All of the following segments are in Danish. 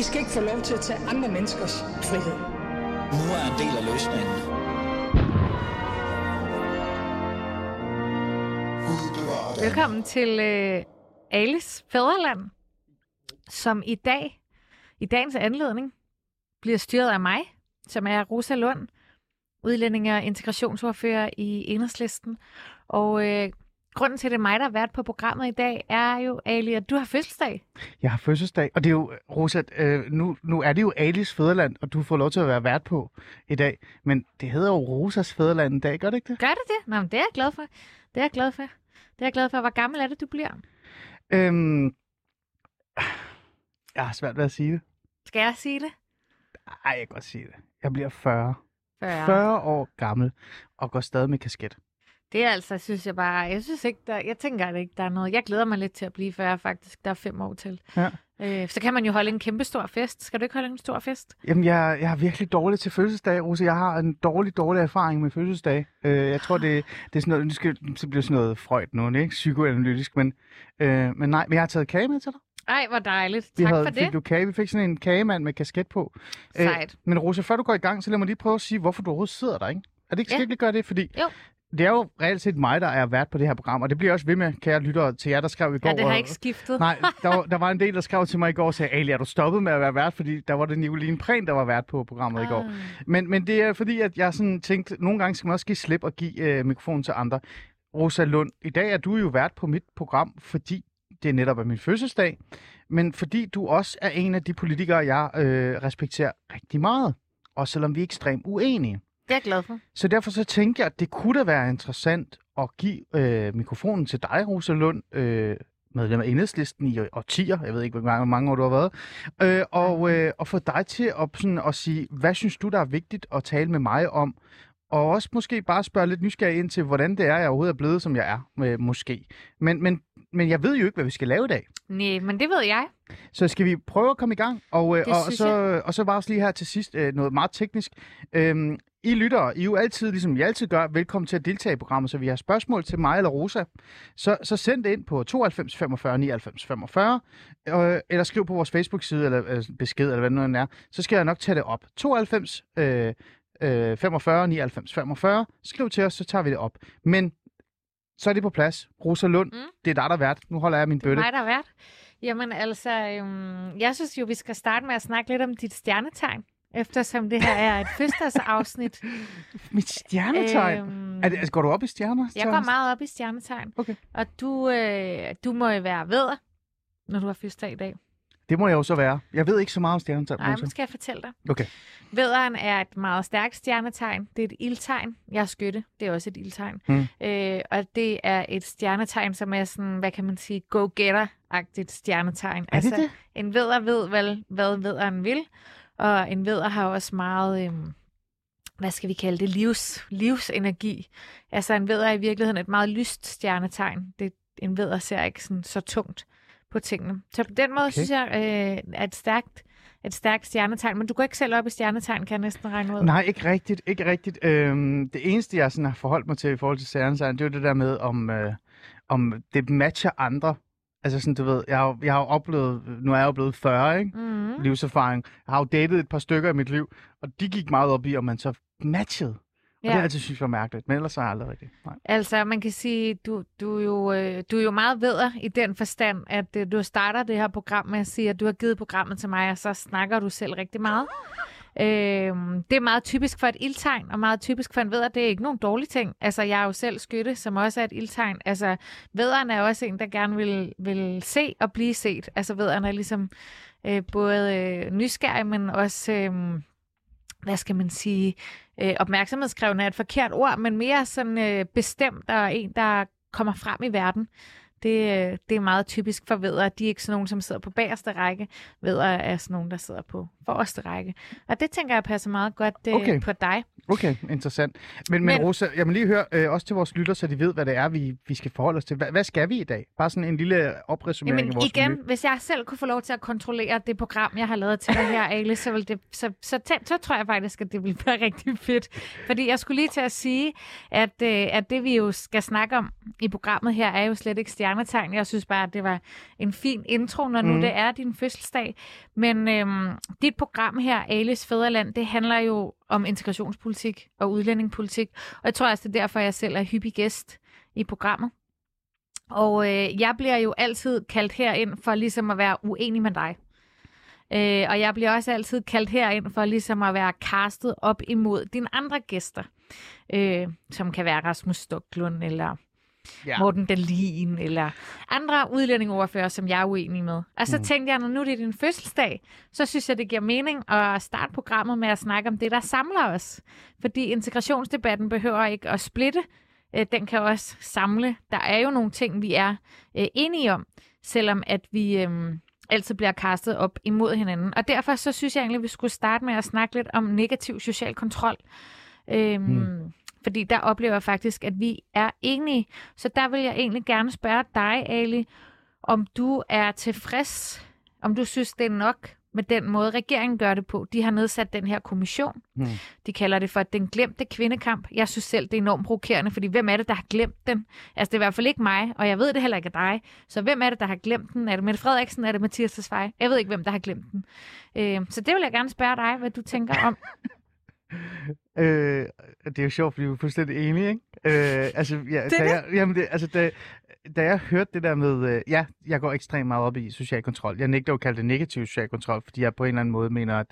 I skal ikke få lov til at tage andre menneskers frihed. Nu er en del af løsningen. Velkommen til øh, Alice Fæderland, som i dag, i dagens anledning, bliver styret af mig, som er Rosa Lund, udlænding og integrationsordfører i Enhedslisten. Og øh, grunden til, at det er mig, der har været på programmet i dag, er jo, Ali, at du har fødselsdag. Jeg har fødselsdag, og det er jo, Rosa, øh, nu, nu er det jo Alice Fæderland, og du får lov til at være vært på i dag. Men det hedder jo Rosas Fæderland i dag, gør det ikke det? Gør det det? Nå, men det er jeg glad for. Det er jeg glad for. Det er jeg glad for. Hvor gammel er det, du bliver? Øhm, jeg har svært ved at sige det. Skal jeg sige det? Ej, jeg kan godt sige det. Jeg bliver 40. 40. 40 år gammel, og går stadig med kasket. Det er altså, synes jeg bare, jeg synes ikke, der, jeg tænker at ikke, der er noget. Jeg glæder mig lidt til at blive 40 faktisk. Der er fem år til. Ja. Øh, så kan man jo holde en kæmpe stor fest. Skal du ikke holde en stor fest? Jamen, jeg, jeg er virkelig dårlig til fødselsdag, Rosa. Jeg har en dårlig, dårlig erfaring med fødselsdag. Øh, jeg tror, det, det er sådan noget, nu skal det blive sådan noget Freud nu, ikke? Psykoanalytisk, men, øh, men nej, men jeg har taget kage med til dig. Ej, hvor dejligt. Vi Tak havde, for det. Fik du kage. Vi fik sådan en kagemand med kasket på. Øh, Sejt. men Rosa, før du går i gang, så lad mig lige prøve at sige, hvorfor du overhovedet sidder der, ikke? Er det ikke, skal Ja. ikke gøre det? Fordi Jo. Det er jo reelt set mig, der er vært på det her program, og det bliver også ved med, kære lyttere, til jer, der skrev i går. Ja, det har og- ikke skiftet. Nej, der var, der var en del, der skrev til mig i går og sagde, Ali, er du stoppet med at være vært? Fordi der var det Nicoline Prehn, der var vært på programmet i går. Ah. Men, men det er fordi, at jeg sådan tænkte, nogle gange skal man også give slip og give øh, mikrofonen til andre. Rosa Lund, i dag er du jo vært på mit program, fordi det netop er min fødselsdag, men fordi du også er en af de politikere, jeg øh, respekterer rigtig meget, også selvom vi er ekstremt uenige. Det er jeg glad for. Så derfor så tænker jeg, at det kunne da være interessant at give øh, mikrofonen til dig, Rosa Lund, øh, medlem af Enhedslisten i årtier, jeg ved ikke, hvor mange, hvor mange år du har været, øh, og, øh, og få dig til at, sådan, at sige, hvad synes du, der er vigtigt at tale med mig om, og også måske bare spørge lidt nysgerrig ind til, hvordan det er, jeg overhovedet er blevet, som jeg er, øh, måske. Men, men, men jeg ved jo ikke, hvad vi skal lave i dag. Nej, men det ved jeg. Så skal vi prøve at komme i gang? Og, øh, og, så, og så bare også lige her til sidst øh, noget meget teknisk. Øhm, I lytter, I er jo altid, ligesom I altid gør, velkommen til at deltage i programmet, så vi har spørgsmål til mig eller Rosa. Så, så send det ind på 92 45 99 45, øh, eller skriv på vores Facebook-side, eller øh, besked, eller hvad nu end er. Så skal jeg nok tage det op. 92 øh, øh, 45 99 45. Skriv til os, så tager vi det op. Men så er det på plads. Rosa Lund, Mm. det er dig, der er vært. Nu holder jeg min Det er bøtte. mig, der er vært. Jamen altså, øhm, jeg synes jo, vi skal starte med at snakke lidt om dit stjernetegn, eftersom det her er et fødselsdagsafsnit. Mit stjernetegn. Øhm, Er det, altså, går du op i stjerner? jeg går meget op i stjernetegn. Okay. Og du, øh, du må jo være ved, når du har fødselsdag i dag. Det må jeg jo så være. Jeg ved ikke så meget om stjernetegn. Nej, men skal jeg fortælle dig. Okay. Vædderen er et meget stærkt stjernetegn. Det er et ildtegn. Jeg er skytte. Det er også et ildtegn. Mm. Øh, og det er et stjernetegn, som er sådan, hvad kan man sige, go-getter-agtigt stjernetegn. Er det det? En vædder ved, hvad, hvad vædderen vil. Og en vædder har også meget, øhm, hvad skal vi kalde det, livs, livsenergi. Altså en vædder er i virkeligheden et meget lyst stjernetegn. Det, en vædder ser ikke sådan, så tungt på tingene. Så på den måde Okay. synes jeg, øh, er et stærkt, et stærkt stjernetegn. Men du går ikke selv op i stjernetegn, kan jeg næsten regne ud. Nej, ikke rigtigt. Ikke rigtigt. Øhm, det eneste, jeg sådan har forholdt mig til i forhold til stjernetegn, det er jo det der med, om, øh, om det matcher andre. Altså sådan, du ved, jeg har, jeg har jo oplevet, nu er jeg jo blevet 40, ikke? Mm. Livserfaring. Jeg har jo datet et par stykker i mit liv, og de gik meget op i, om man så matchede. Og det har jeg altid synes jeg var mærkeligt, men ellers har jeg aldrig rigtigt. Nej. Altså, man kan sige, du, du, er jo, øh, du er jo meget vedder i den forstand, at øh, du starter det her program med at sige, at du har givet programmet til mig, og så snakker du selv rigtig meget. Øh, det er meget typisk for et ildtegn, og meget typisk for en vædder. Det er ikke nogen dårlig ting. Altså, jeg er jo selv skytte, som også er et ildtegn. Altså, vædderen er også en, der gerne vil, vil se og blive set. Altså, vædderen er ligesom øh, både øh, nysgerrig, men også... Øh, hvad skal man sige, øh, opmærksomhedskrævende er et forkert ord, men mere sådan øh, bestemt og en, der kommer frem i verden. Det, øh, det er meget typisk for vædder. De er ikke sådan nogen, som sidder på bagerste række. Vædder er sådan nogen, der sidder på forreste række. Og det tænker jeg passer meget godt øh, Okay. på dig. Okay, interessant. Men, men, Men- Rosa, jeg må lige høre, øh, også til vores lytter, så de ved, hvad det er, vi, vi skal forholde os til. Hvad, hvad skal vi i dag? Bare sådan en lille opresummering Jamen af vores igen, menu. hvis jeg selv kunne få lov til at kontrollere det program, jeg har lavet til dig her, Ale, så, vil det, så, så, så, så tror jeg faktisk, at det ville være rigtig fedt. Fordi jeg skulle lige til at sige, at, øh, at det vi jo skal snakke om i programmet her, er jo slet ikke stjernetegn. Jeg synes bare, at det var en fin intro, når nu Mm. det er din fødselsdag. Men øhm, dit program her, Alice Fæderland, det handler jo om integrationspolitik og udlændingepolitik. Og jeg tror også, det er derfor, jeg selv er hyppig gæst i programmet. Og øh, jeg bliver jo altid kaldt herind for ligesom at være uenig med dig. Øh, og jeg bliver også altid kaldt herind for ligesom at være castet op imod dine andre gæster. Øh, som kan være Rasmus Stoklund, eller Ja. Morten Dahlin, eller andre udlændingeordfører, som jeg er uenig med. Og så Mm. tænkte jeg, når nu det er din fødselsdag, så synes jeg, det giver mening at starte programmet med at snakke om det, der samler os. Fordi integrationsdebatten behøver ikke at splitte. Øh, Den kan også samle. Der er jo nogle ting, vi er øh, enige om, selvom at vi øh, altid bliver kastet op imod hinanden. Og derfor så synes jeg egentlig, at vi skulle starte med at snakke lidt om negativ social kontrol. Øhm, Mm. Fordi der oplever jeg faktisk, at vi er enige. Så der vil jeg egentlig gerne spørge dig, Ali, om du er tilfreds, om du synes, det er nok med den måde, regeringen gør det på. De har nedsat den her kommission. Mm. De kalder det for den glemte kvindekamp. Jeg synes selv, det er enormt provokerende, fordi hvem er det, der har glemt den? Altså, det er i hvert fald ikke mig, og jeg ved det heller ikke af dig. Så hvem er det, der har glemt den? Er det Mette Frederiksen? Er det Mathias Tesfaye? Jeg ved ikke, hvem der har glemt den. Øh, så det vil jeg gerne spørge dig, hvad du tænker om. Øh, det er jo sjovt, fordi vi er fuldstændig enige, ikke? Øh, altså, ja, Det da jeg, jamen det, altså, da, da jeg hørte det der med, øh, ja, jeg går ekstremt meget op i social kontrol. Jeg nægter jo at kalde det negativ social kontrol, fordi jeg på en eller anden måde mener, at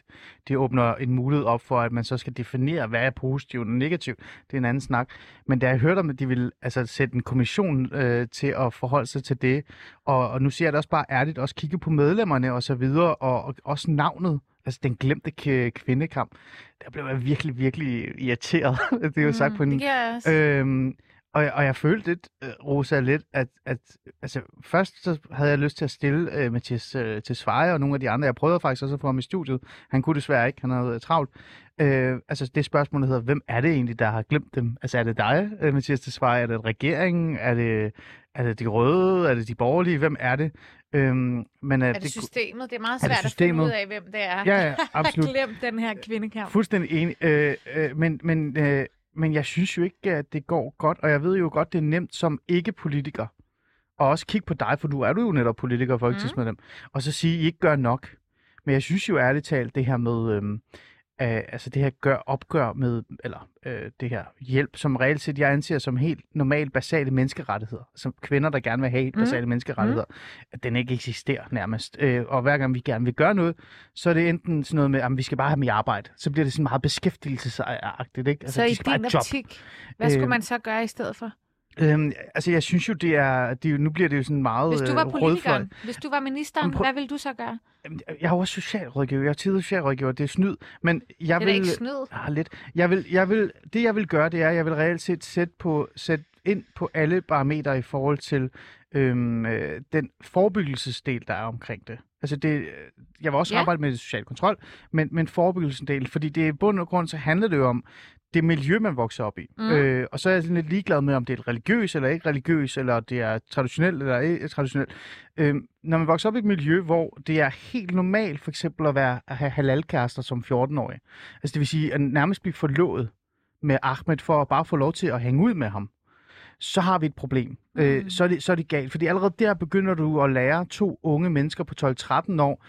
det åbner en mulighed op for, at man så skal definere, hvad er positivt og negativt. Det er en anden snak. Men da jeg hørte om, at de ville altså, sætte en kommission øh, til at forholde sig til det, og, og nu siger jeg det også bare ærligt, også kigge på medlemmerne og så videre, og, og også navnet, altså den glemte kvindekamp, der blev jeg virkelig, virkelig irriteret. det er jo sagt på en Mm, det jeg. Øhm, og, og jeg følte lidt, øh, Rosa, lidt, at, at altså, først så havde jeg lyst til at stille øh, Mathias øh, til Sveje og nogle af de andre. Jeg prøvede faktisk også at få ham i studiet. Han kunne desværre ikke, han havde travlt. Øh, altså det spørgsmål, der hedder, hvem er det egentlig, der har glemt dem? Altså er det dig, øh, Mathias til Sveje? Er det regeringen? Er det, er det de røde? Er det de borgerlige? Hvem er det? Øhm, men, øh, er det systemet? Det er meget Er det svært at finde ud af, hvem det er. Ja, ja, absolut. har glemt den her kvindekamp. Fuldstændig enig. Øh, øh, men, men, øh, men jeg synes jo ikke, at det går godt, og jeg ved jo godt, det er nemt som ikke-politiker. Og også kigge på dig, for du er du jo netop politiker og folketingsmedlem, mm. og så sige, at I ikke gør nok. Men jeg synes jo ærligt talt, det her med, øhm, øh, altså det her gør, opgør med, eller øh, det her hjælp, som reelt set jeg anser som helt normalt basale menneskerettigheder, som kvinder, der gerne vil have helt Mm. basale menneskerettigheder, at den ikke eksisterer nærmest. Øh, og hver gang vi gerne vil gøre noget, så er det enten sådan noget med, at vi skal bare have mere arbejde. Så bliver det sådan meget beskæftigelsesagtigt, ikke? så i de skal bare din optik, hvad skulle Øh, man så gøre i stedet for? Øhm, altså, jeg synes jo, det er... Det er nu bliver det jo sådan meget Hvis du var øh, rødfløj. politikeren, hvis du var ministeren, prøv- hvad ville du så gøre? Jeg er jo også socialrådgiver. Jeg er tidligere socialrådgiver. Det er snyd. Men jeg Det er vil... ikke snyd. Ah, lidt. Jeg vil, jeg vil, det, jeg vil gøre, det er, at jeg vil reelt set sætte, på, sætte ind på alle parametre i forhold til øhm, øh, den forebyggelsesdel, der er omkring det. Altså det, øh, jeg vil også Ja. arbejde med social kontrol, men, men forebyggelsesdel, fordi det i bund og grund, så handler det jo om det miljø, man vokser op i. Mm. Øh, og så er jeg sådan lidt ligeglad med, om det er religiøs eller ikke religiøs, eller det er traditionelt eller ikke traditionelt. Øh, når man vokser op i et miljø, hvor det er helt normalt for eksempel at, være, at have halalkærester som 14-årig, altså det vil sige at nærmest blive forlovet med Ahmed for at bare få lov til at hænge ud med ham, så har vi et problem. Mm. Øh, så, er det, så er det galt, fordi allerede der begynder du at lære to unge mennesker på 12-13 år,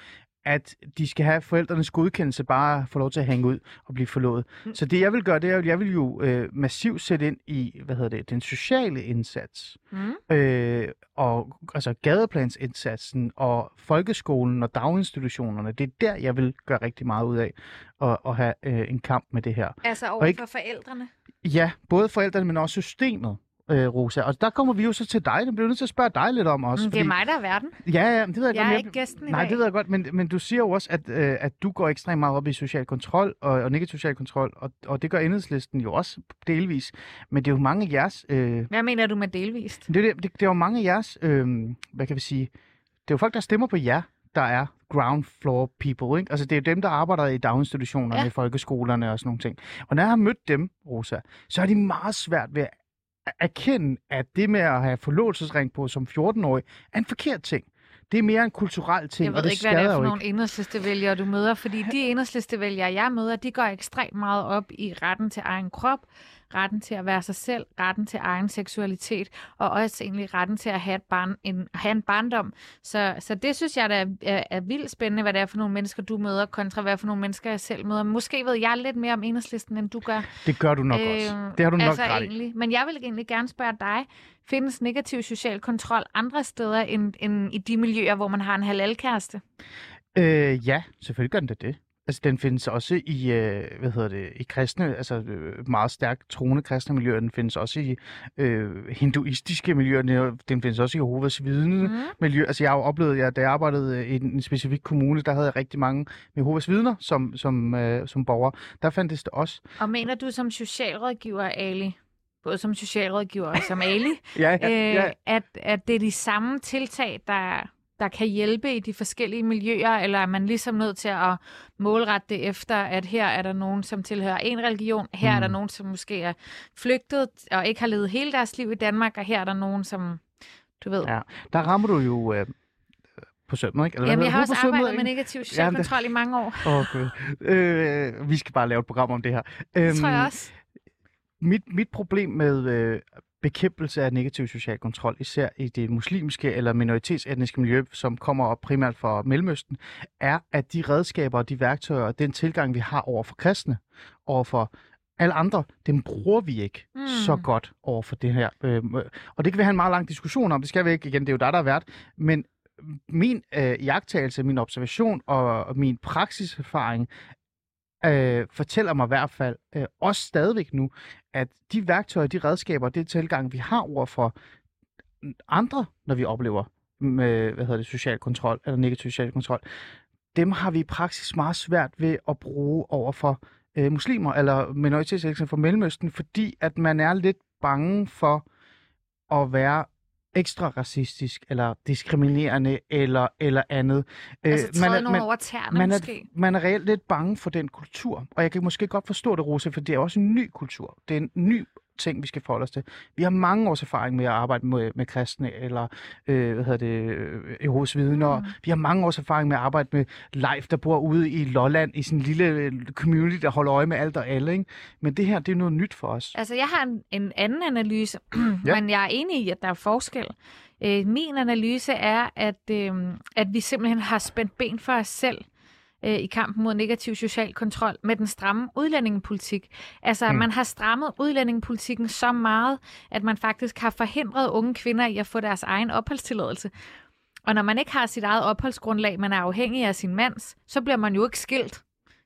at de skal have forældrenes godkendelse bare at få lov til at hænge ud og blive forlovet. Mm. Så det jeg vil gøre, det er, at jeg vil jo øh, massivt sætte ind i, hvad hedder det, den sociale indsats. Mm. Øh, og altså gadeplansindsatsen og folkeskolen og daginstitutionerne, det er der, jeg vil gøre rigtig meget ud af at, at have øh, en kamp med det her. Altså over ikke- for forældrene. Ja, både forældrene, men også systemet, øh, Rosa. Og der kommer vi jo så til dig. Det bliver nødt til at spørge dig lidt om også. Mm, det er mig, der er verden. Ja, ja, det ved jeg, Jeg godt. er men ikke gæsten i Nej, dag. det ved jeg godt, men, men du siger jo også, at, øh, at du går ekstremt meget op i social kontrol og, og negativ social kontrol, og, og det gør enhedslisten jo også delvis. Men det er jo mange af jeres... Øh, Hvad mener du med delvist? det, er det, det, det er jo mange af jeres... Øh, hvad kan vi sige? Det er jo folk, der stemmer på jer, der er ground floor people, ikke? Altså, det er jo dem, der arbejder i daginstitutionerne, Ja. i folkeskolerne og sådan nogle ting. Og når jeg har mødt dem, Rosa, så er de meget svært ved erkende, at det med at have forlovelsesring på som 14-årig er en forkert ting. det er mere en kulturel ting, Jeg og ved det ikke, hvad det er for nogle enhedslistevælgere, du møder, fordi de enhedslistevælgere, jeg møder, de går ekstremt meget op i retten til egen krop, retten til at være sig selv, retten til egen seksualitet, og også egentlig retten til at have, et barn, en, have en barndom. Så, så det synes jeg, der er, er, er vildt spændende, hvad det er for nogle mennesker, du møder, kontra hvad for nogle mennesker, jeg selv møder. Måske ved jeg lidt mere om enhedslisten, end du gør. Det gør du nok også. Øh, Det har du nok altså ret i. egentlig. Men jeg vil egentlig gerne spørge dig, findes negativ social kontrol andre steder end, end i de miljøer, hvor man har en halalkæreste? Øh, ja, selvfølgelig gør den det. Altså, den findes også i, øh, hvad hedder det, i kristne, altså øh, meget stærkt troende kristne miljøer. Den findes også i øh, hinduistiske miljøer. Den- Den findes også i Jehovas vidne Mm. miljø. Altså, jeg har oplevet, ja, da jeg arbejdede i en, en specifik kommune, der havde jeg rigtig mange med Jehovas vidner som, som, øh, som borger. Der fandtes det også. Og mener du som socialrådgiver, Ali, både som socialrådgiver og som Ali, Ja, øh, at, at det er de samme tiltag, der, der kan hjælpe i de forskellige miljøer, eller er man ligesom nødt til at målrette det efter, at her er der nogen, som tilhører en religion, her mm. er der Mm. nogen, som måske er flygtet og ikke har levet hele deres liv i Danmark, og her er der nogen, som, du ved... Ja. Der rammer du jo øh, på sømmet, ikke? Eller Jamen, jeg har også arbejdet med ikke? negativ social Jamen, det- i mange år. Åh, oh. Øh, vi skal bare lave et program om det her. Det tror jeg Øhm, også. Mit, mit problem med øh, bekæmpelse af negativ social kontrol, især i det muslimske eller minoritetsetniske miljø, som kommer op primært fra Mellemøsten, er, at de redskaber og de værktøjer og den tilgang, vi har over for kristne, over for alle andre, dem bruger vi ikke Mm. så godt over for det her. Øh, og det kan vi have en meget lang diskussion om, det skal vi ikke igen, det er jo dig, der er vært, men min øh, jagttagelse, min observation og, og min praksiserfaring øh, fortæller mig i hvert fald, øh, også stadigvæk nu, at de værktøjer, de redskaber, det tilgang, vi har over for andre, når vi oplever med, hvad hedder det, social kontrol, eller negativ social kontrol, dem har vi i praksis meget svært ved at bruge over for øh, muslimer, eller minoritetssektion fra Mellemøsten, fordi at man er lidt bange for at være ekstra racistisk, eller diskriminerende, eller, eller andet. Altså Øh, træde man er- nogen man- over tæerne man er, måske. man er reelt lidt bange for den kultur. Og jeg kan måske godt forstå det, Rose, for det er også en ny kultur. Det er en ny ting, vi skal forholde os til. Vi har mange års erfaring med at arbejde med, med kristne, eller øh, hvad hedder det, øh, Jehovas vidner. Mm. Vi har mange års erfaring med at arbejde med Leif, der bor ude i Lolland, i sådan en lille øh, community, der holder øje med alt og alle. Ikke? Men det her, det er noget nyt for os. Altså, jeg har en, en anden analyse. Ja. men jeg er enig i, at der er forskel. Øh, min analyse er, at, øh, at vi simpelthen har spændt ben for os selv øh, i kampen mod negativ social kontrol med den stramme udlændingepolitik. Altså, mm. Man har strammet udlændingepolitikken så meget, at man faktisk har forhindret unge kvinder i at få deres egen opholdstilladelse. Og når man ikke har sit eget opholdsgrundlag, man er afhængig af sin mands, så bliver man jo ikke skilt.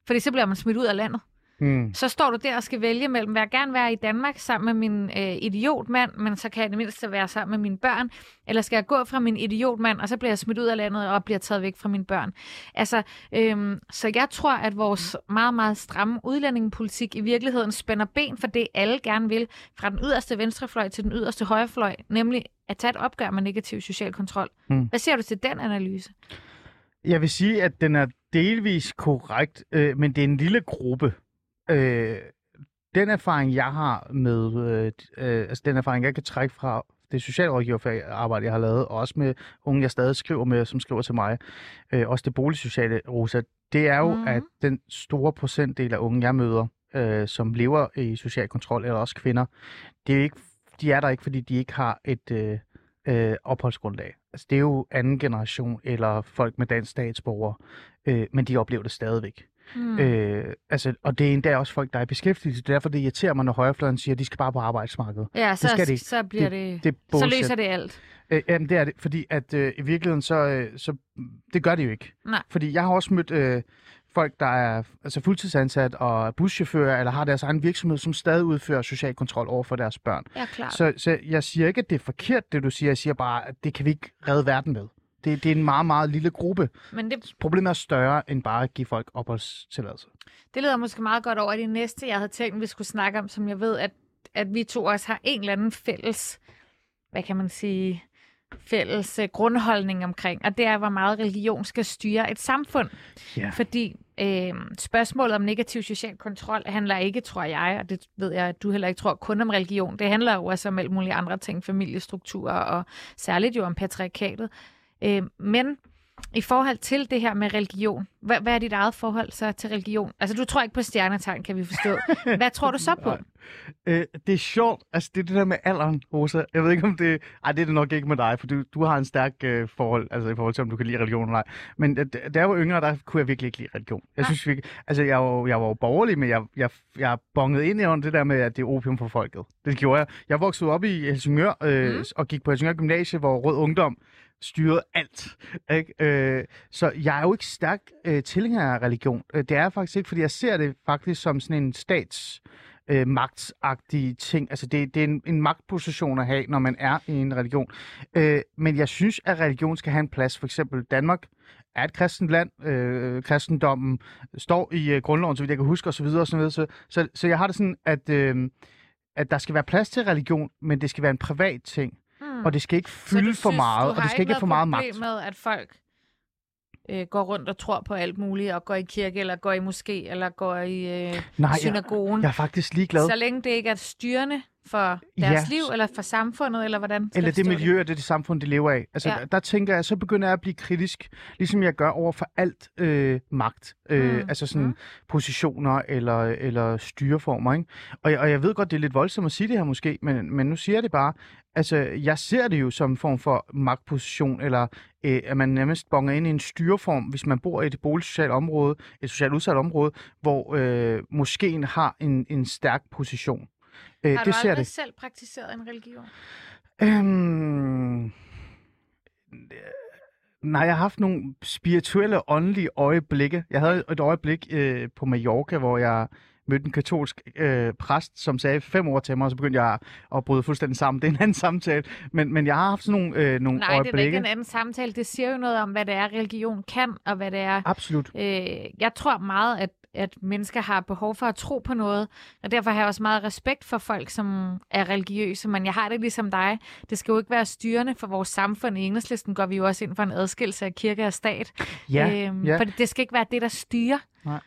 Fordi så bliver man smidt ud af landet Mm. så står du der og skal vælge mellem, vil jeg gerne være i Danmark sammen med min øh, idiotmand, men så kan jeg det mindste være sammen med mine børn, eller skal jeg gå fra min idiotmand, og så bliver jeg smidt ud af landet og bliver taget væk fra mine børn. Altså, øhm, så jeg tror, at vores meget, meget stramme udlændingepolitik i virkeligheden spænder ben for det, alle gerne vil, fra den yderste venstrefløj til den yderste højrefløj, nemlig at tage et opgør med negativ social kontrol. Mm. Hvad siger du til den analyse? Jeg vil sige, at den er delvis korrekt, øh, men det er en lille gruppe. Øh, den erfaring, jeg har med, øh, øh, altså den erfaring, jeg kan trække fra det socialrådgiverarbejde, jeg har lavet, og også med unge, jeg stadig skriver med, som skriver til mig, øh, også det boligsociale, Rosa, det er jo, mm-hmm. at den store procentdel af unge, jeg møder, øh, som lever i social kontrol, eller også kvinder, det er ikke, de er der ikke, fordi de ikke har et øh, øh, opholdsgrundlag. Altså, det er jo anden generation, eller folk med dansk statsborger, øh, men de oplever det stadigvæk. Mm. Øh, altså, og det er endda også folk, der er i beskæftigelse. Det er derfor, det irriterer mig, når højrefløjen siger, at de skal bare på arbejdsmarkedet. ja, så, skal de så bliver det, Det er så løser det alt. Øh, jamen, det er det, fordi at øh, i virkeligheden, så, øh, så det gør det jo ikke. Nej. Fordi jeg har også mødt øh, folk, der er altså fuldtidsansat og buschauffører, eller har deres egen virksomhed, som stadig udfører social kontrol over for deres børn. Ja, klart. Så, så jeg siger ikke, at det er forkert, det du siger. Jeg siger bare, at det kan vi ikke redde verden med. Det, det er en meget, meget lille gruppe. Men det, Problemet er større end bare at give folk opholdstilladelse. det leder måske meget godt over i det næste, jeg havde tænkt, vi skulle snakke om, som jeg ved, at, at vi to også har en eller anden fælles, hvad kan man sige, fælles uh, grundholdning omkring, og det er, hvor meget religion skal styre et samfund. Ja. Fordi øh, spørgsmålet om negativ social kontrol handler ikke, tror jeg, og det ved jeg, at du heller ikke tror, kun om religion. Det handler jo også om alt mulige andre ting, familiestrukturer og særligt jo om patriarkatet. Øh, men i forhold til det her med religion, hvad, hvad er dit eget forhold så til religion? Altså, du tror ikke på stjernetegn, kan vi forstå. Hvad tror du så på? Øh, det er sjovt. Altså, det er det der med alderen, Rosa. Jeg ved ikke, om det... Ej, det er det nok ikke med dig, for du, du har en stærk øh, forhold, altså i forhold til, om du kan lide religion eller ej. Men øh, da jeg var yngre, der kunne jeg virkelig ikke lide religion. Jeg synes virkelig... Altså, jeg var, jeg var jo borgerlig, men jeg, jeg, jeg bongede ind i det der med, at det er opium for folket. Det gjorde jeg. Jeg voksede op i Helsingør øh, mm. og gik på Helsingør Gymnasie, hvor Rød Ungdom styre alt. Ikke? Øh, så jeg er jo ikke stærk øh, tilhænger af religion. Øh, det er jeg faktisk ikke, fordi jeg ser det faktisk som sådan en stats øh, magtsagtige ting. Altså det, det er en, en magtposition at have, når man er i en religion. Øh, men jeg synes, at religion skal have en plads. For eksempel Danmark er et kristent land. Øh, kristendommen står i øh, grundloven, så vidt jeg kan huske, osv. osv. Så, så, så, så jeg har det sådan, at, øh, at der skal være plads til religion, men det skal være en privat ting. Og det skal ikke fylde for meget, og det skal ikke have for meget magt. med, at folk øh, går rundt og tror på alt muligt, og går i kirke, eller går i moské, eller går i øh, Nej, synagogen. Jeg, jeg er faktisk ligeglad. Så længe det ikke er styrende for deres ja. liv, eller for samfundet, eller hvordan Eller det miljø, og det det samfund, de lever af. Altså, ja. der, der tænker jeg, så begynder jeg at blive kritisk, ligesom jeg gør over for alt øh, magt. Øh, mm. Altså sådan mm. positioner eller, eller styreformer. Ikke? Og, jeg, og jeg ved godt, det er lidt voldsomt at sige det her måske, men, men nu siger jeg det bare. Altså, jeg ser det jo som en form for magtposition, eller øh, at man nærmest bonger ind i en styreform, hvis man bor i et boligsocialt område, et socialt udsat område, hvor øh, måske har en, en stærk position. Øh, har du det ser det. selv praktiseret en religion? Øhm, nej, jeg har haft nogle spirituelle, åndelige øjeblikke. Jeg havde et øjeblik øh, på Mallorca, hvor jeg mødte en katolsk øh, præst, som sagde fem år til mig, og så begyndte jeg at bryde fuldstændig sammen. Det er en anden samtale, men, men jeg har haft sådan nogle, øh, nogle Nej, øjeblikke. det er ikke en anden samtale. Det siger jo noget om, hvad det er, religion kan, og hvad det er... Absolut. Øh, jeg tror meget, at at mennesker har behov for at tro på noget, og derfor har jeg også meget respekt for folk, som er religiøse, men jeg har det ligesom dig. Det skal jo ikke være styrende for vores samfund. I enhedslisten går vi jo også ind for en adskillelse af kirke og stat. Ja, øhm, ja. For det skal ikke være det, der styrer. Nej.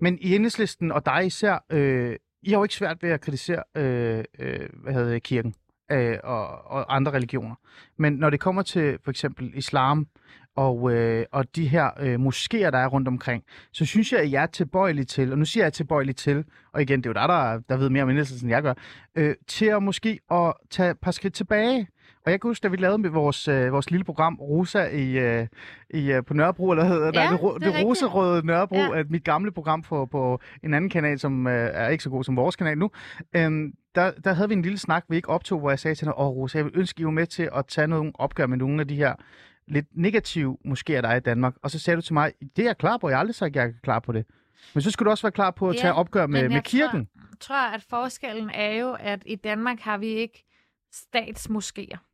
Men i enhedslisten, og dig især, øh, I har jo ikke svært ved at kritisere øh, øh, hvad hedder kirken øh, og, og andre religioner. Men når det kommer til for eksempel islam, og, øh, og de her øh, moskéer, der er rundt omkring, så synes jeg, at jeg er tilbøjelig til, og nu siger jeg tilbøjelig til, og igen, det er jo dig, der, der ved mere om indelsen, end jeg gør, øh, til at måske at tage et par skridt tilbage. Og jeg kan huske, da vi lavede med vores, øh, vores lille program, Rosa, i, øh, i, øh, på Nørrebro, eller hedder ja, det, det, det roserøde Nørrebro, ja. at mit gamle program på, på en anden kanal, som øh, er ikke så god som vores kanal nu, øh, der, der havde vi en lille snak, vi ikke optog, hvor jeg sagde til hende, åh Rosa, jeg vil ønske, I var med til at tage nogle opgør med nogle af de her lidt negativ måske er dig i Danmark. Og så sagde du til mig, det er jeg klar på. Jeg har aldrig sagt, at jeg er klar på det. Men så skulle du også være klar på at ja, tage opgør med, med kirken. Jeg tror, at forskellen er jo, at i Danmark har vi ikke statsmoskéer.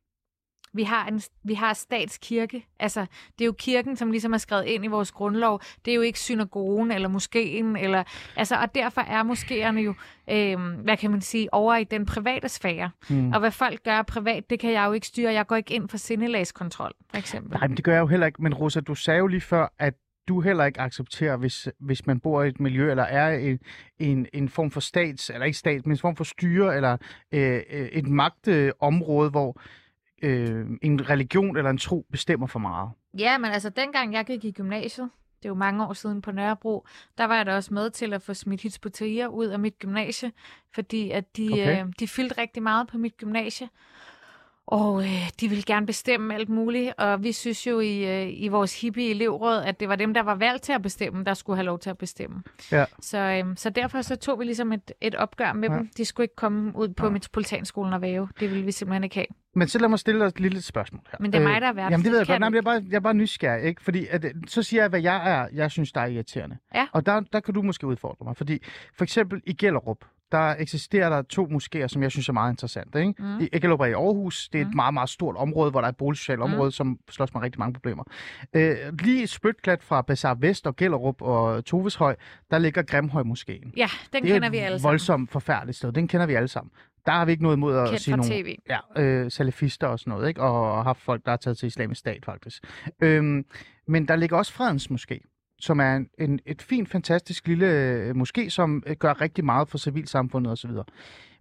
Vi har, en, vi har statskirke. Altså, det er jo kirken, som ligesom er skrevet ind i vores grundlov. Det er jo ikke synagogen eller moskeen. Eller, altså, og derfor er moskéerne jo, øh, hvad kan man sige, over i den private sfære. Mm. Og hvad folk gør privat, det kan jeg jo ikke styre. Jeg går ikke ind for sindelagskontrol, for eksempel. Nej, men det gør jeg jo heller ikke. Men Rosa, du sagde jo lige før, at du heller ikke accepterer, hvis, hvis man bor i et miljø, eller er i en, en form for stats, eller ikke stat, men en form for styre, eller øh, øh et magtområde, hvor øh, en religion eller en tro bestemmer for meget. Ja, men altså dengang jeg gik i gymnasiet, det er jo mange år siden på Nørrebro, der var jeg da også med til at få smidt hitspoterier ud af mit gymnasie, fordi at de, okay. øh, de fyldte rigtig meget på mit gymnasie. Og øh, de ville gerne bestemme alt muligt, og vi synes jo i, øh, i vores hippie elevråd, at det var dem, der var valgt til at bestemme, der skulle have lov til at bestemme. Ja. Så, øh, så derfor så tog vi ligesom et, et opgør med ja. dem. De skulle ikke komme ud på ja. Metropolitanskolen og væve. Det ville vi simpelthen ikke have. Men så lad mig stille dig et lille spørgsmål her. Men det er mig, der er værd. Jamen det ved jeg godt. Nej, jeg, er bare, jeg er bare nysgerrig, ikke? Fordi at, så siger jeg, hvad jeg er, jeg synes, der er irriterende. Ja. Og der, der kan du måske udfordre mig. Fordi for eksempel i Gellerup, der eksisterer der to moskéer, som jeg synes er meget interessante. Ikke? Mm. I Egellup i Aarhus, det er et mm. meget, meget stort område, hvor der er et boligsocialt mm. område, som slås med rigtig mange problemer. Øh, lige spytklat fra Bazaar Vest og Gellerup og Toveshøj, der ligger Grimhøj Moskéen. Ja, den det kender vi alle sammen. Det er et voldsomt forfærdeligt sted. Den kender vi alle sammen. Der har vi ikke noget imod at Kendt sige nogle TV. ja, øh, salafister og sådan noget, ikke? og, og haft folk, der er taget til islamisk stat faktisk. Øhm, men der ligger også Fredens Moské som er en, en, et fint, fantastisk lille øh, moské, som øh, gør rigtig meget for civilsamfundet osv.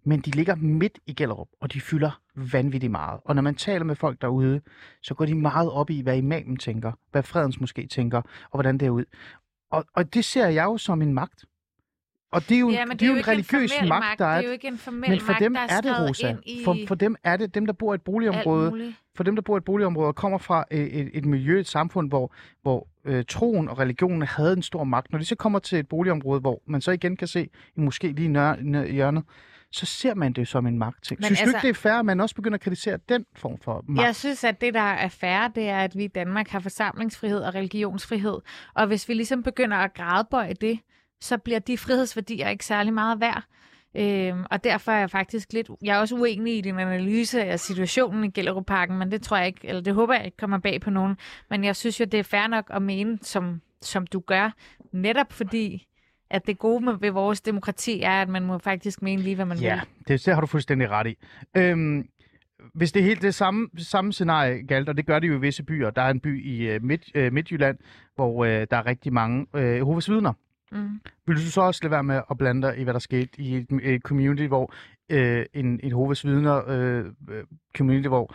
Men de ligger midt i Gellerup, og de fylder vanvittigt meget. Og når man taler med folk derude, så går de meget op i, hvad imamen tænker, hvad fredens måske tænker, og hvordan det er ud. Og, og det ser jeg jo som en magt. Og det er jo, Ja, det er jo en religiøs formel magt, der Det er. er jo ikke en formel Men for magt, dem der er det, skrevet Rosa. i For, for dem er det, dem der bor i et boligområde, for dem, der bor i et boligområde og kommer fra et, et, et miljø, et samfund, hvor, hvor øh, troen og religionen havde en stor magt. Når de så kommer til et boligområde, hvor man så igen kan se en måske lige nør, nør, i hjørnet, så ser man det som en magtting. Men Synes altså, du altså- ikke, det er fair, at man også begynder at kritisere den form for magt? Jeg synes, at det, der er færre, det er, at vi i Danmark har forsamlingsfrihed og religionsfrihed. Og hvis vi ligesom begynder at gradbøje det, så bliver de frihedsværdier ikke særlig meget værd. Øhm, og derfor er jeg faktisk lidt... Jeg er også uenig i din analyse af situationen i Gellerup-parken, men det tror jeg ikke, eller det håber jeg ikke kommer bag på nogen. Men jeg synes jo, det er fair nok at mene, som, som du gør, netop fordi, at det gode med, ved vores demokrati er, at man må faktisk mene lige, hvad man Ja, vil. det, det har du fuldstændig ret i. Øhm, hvis det er helt det samme, samme scenarie galt, og det gør det jo i visse byer. Der er en by i uh, midt, uh, Midtjylland, hvor uh, der er rigtig mange uh, Jehovas vidner. Mm. Vil du så også lade være med at blande dig i, hvad der skete i et, et community, hvor øh, en, et Jehovas vidner øh, øh, community, hvor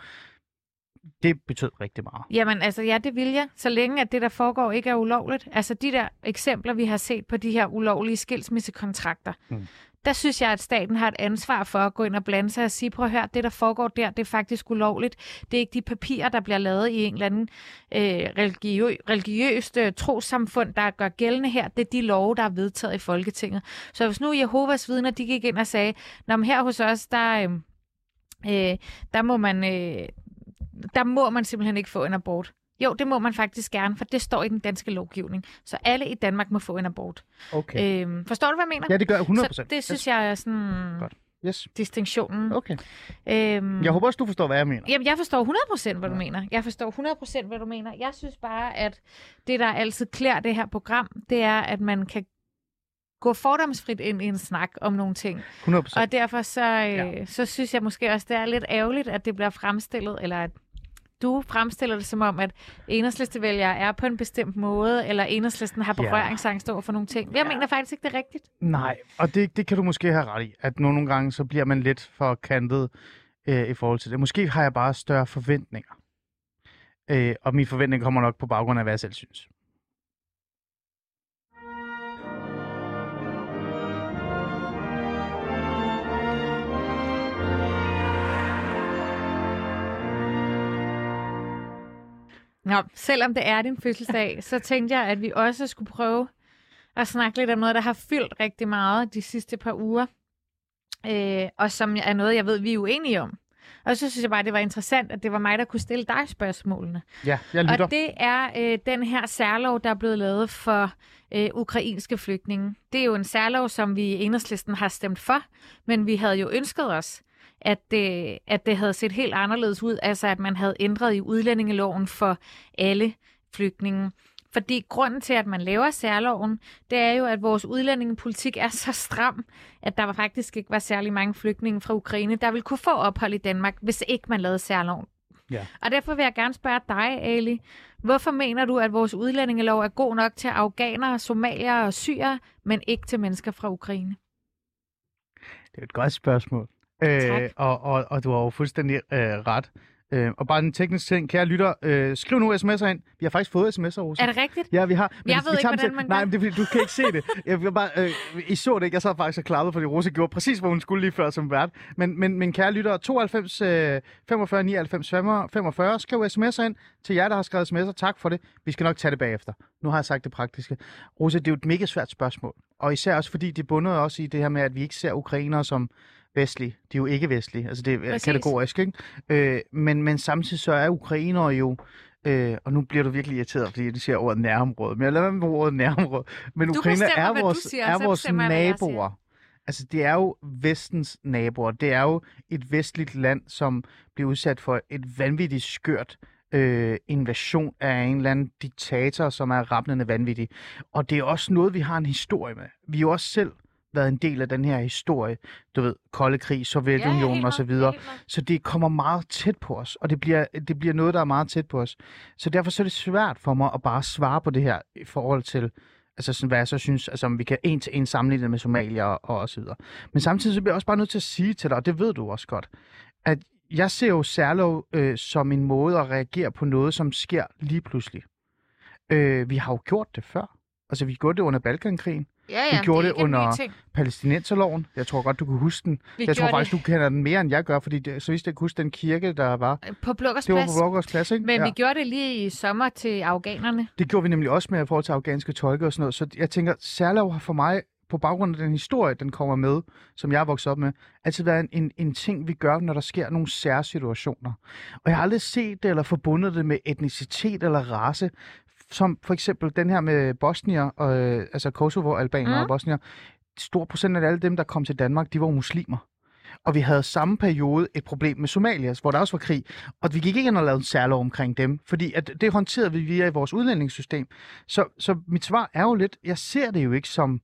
det betød rigtig meget. Jamen, altså, ja, det vil jeg, så længe at det, der foregår, ikke er ulovligt. Altså, de der eksempler, vi har set på de her ulovlige skilsmissekontrakter, Mm der synes jeg, at staten har et ansvar for at gå ind og blande sig og sige, prøv at høre, det, der foregår der, det er faktisk ulovligt. Det er ikke de papirer, der bliver lavet i en eller anden øh, religiø- religiøst øh, trosamfund, der gør gældende her. Det er de love, der er vedtaget i Folketinget. Så hvis nu Jehovas vidner, de gik ind og sagde, Nå, men her hos os, der... Øh, øh, der må man øh, der må man simpelthen ikke få en abort. Jo, det må man faktisk gerne, for det står i den danske lovgivning. Så alle i Danmark må få en abort. Okay. Øhm, forstår du, hvad jeg mener? Ja, det gør jeg 100%. Så det synes jeg er sådan Godt. Yes. distinktionen. Okay. Øhm, Jeg håber også, du forstår, hvad jeg mener. Jamen, jeg forstår 100% hvad du mener. Jeg forstår 100% hvad du mener. Jeg synes bare, at det, der altid klæder det her program, det er, at man kan gå fordomsfrit ind i en snak om nogle ting. 100%. Og derfor så, øh, ja. så synes jeg måske også, det er lidt ærgerligt, at det bliver fremstillet, eller at du fremstiller det som om, at enhedslistevælgere er på en bestemt måde, eller enhedslisten har Ja. berøringsangst over for nogle ting. Jeg mener faktisk ikke, det er rigtigt. Nej, og det, det kan du måske have ret i, at nogle, nogle gange så bliver man lidt for kantet øh, i forhold til det. Måske har jeg bare større forventninger. Øh, og mine forventninger kommer nok på baggrund af, hvad jeg selv synes. Nå, selvom det er din fødselsdag, så tænkte jeg, at vi også skulle prøve at snakke lidt om noget, der har fyldt rigtig meget de sidste par uger. Øh, og som er noget, jeg ved, vi er uenige om. Og så synes jeg bare, det var interessant, at det var mig, der kunne stille dig spørgsmålene. Ja, jeg lytter. Og det er øh, den her særlov, der er blevet lavet for øh, ukrainske flygtninge. Det er jo en særlov, som vi i enhedslisten har stemt for, men vi havde jo ønsket os, at det, at det havde set helt anderledes ud, altså at man havde ændret i udlændingeloven for alle flygtninge. Fordi grunden til, at man laver særloven, det er jo, at vores udlændingepolitik er så stram, at der faktisk ikke var særlig mange flygtninge fra Ukraine, der ville kunne få ophold i Danmark, hvis ikke man lavede særloven. Ja. Og derfor vil jeg gerne spørge dig, Ali. Hvorfor mener du, at vores udlændingelov er god nok til afghanere, somaliere og syre, men ikke til mennesker fra Ukraine? Det er et godt spørgsmål. Øh, og, og, og du har jo fuldstændig øh, ret. Øh, og bare en teknisk ting. Kære lytter, øh, skriv nu sms'er ind. Vi har faktisk fået sms'er, Rosa. Er det rigtigt? Ja, vi har. Jeg vi- ved vi ikke, hvordan man Nej, men det er fordi, du kan ikke se det. Jeg vil bare, øh, I så det ikke. Jeg sad faktisk og klappede, fordi Rosa gjorde præcis, hvad hun skulle lige før som vært. Men, men, men kære lytter, 92 øh, 45 99 45, skriv sms'er ind til jer, der har skrevet sms'er. Tak for det. Vi skal nok tage det bagefter. Nu har jeg sagt det praktiske. Rosa, det er jo et mega svært spørgsmål. Og især også fordi det bunder også i det her med, at vi ikke ser ukrainere som vestlige. De er jo ikke vestlige. Altså det er Præcis. kategorisk, ikke? Øh, men, men samtidig så er ukrainere jo Øh, og nu bliver du virkelig irriteret, fordi du siger ordet nærområde. Men jeg lader være med ordet nærområde. Men Du Ukraine bestemmer, er vores, siger, er vores jeg, jeg naboer. Altså, det er jo vestens naboer. Det er jo et vestligt land, som bliver udsat for et vanvittigt skørt øh, invasion af en eller anden diktator, som er rappelende vanvittig. Og det er også noget, vi har en historie med. Vi har jo også selv været en del af den her historie. Du ved, kolde krig, Sovjetunionen og så videre. Så det kommer meget tæt på os, og det bliver, det bliver noget, der er meget tæt på os. Så derfor så er det svært for mig at bare svare på det her i forhold til Altså sådan, hvad jeg så synes, altså om vi kan en til en sammenligne det med Somalia og, og så videre. Men samtidig så bliver jeg også bare nødt til at sige til dig, og det ved du også godt, at jeg ser jo særlov øh, som en måde at reagere på noget, som sker lige pludselig. Øh, vi har jo gjort det før. Altså, vi gjorde det under Balkankrigen. Ja, Vi ja, gjorde det, det er under-. Palæstinenserloven. Jeg tror godt, du kan huske den. Vi jeg tror faktisk, du kender den mere, end jeg gør, fordi det, så vidste jeg ikke huske den kirke, der var. det på Blukkers Det var på Blokkers Plads, ikke? Men ja. vi gjorde det lige i sommer til afghanerne. Det gjorde vi nemlig også med i forhold til afghanske tolke og sådan noget. Så jeg tænker, har for mig, på baggrund af den historie, den kommer med, som jeg er vokset op med, altid været en, en, en ting, vi gør, når der sker nogle særsituationer. Og jeg har aldrig set det eller forbundet det med etnicitet eller race, som for eksempel den her med bosnier, og, øh, altså Kosovo, albaner Mm. og bosnier. Stor procent af alle dem, der kom til Danmark, de var muslimer. Og vi havde samme periode et problem med Somalia, hvor der også var krig. Og vi gik ikke ind og lavede en særlov omkring dem, fordi at det håndterede vi via vores udlændingssystem. Så, så mit svar er jo lidt, jeg ser det jo ikke som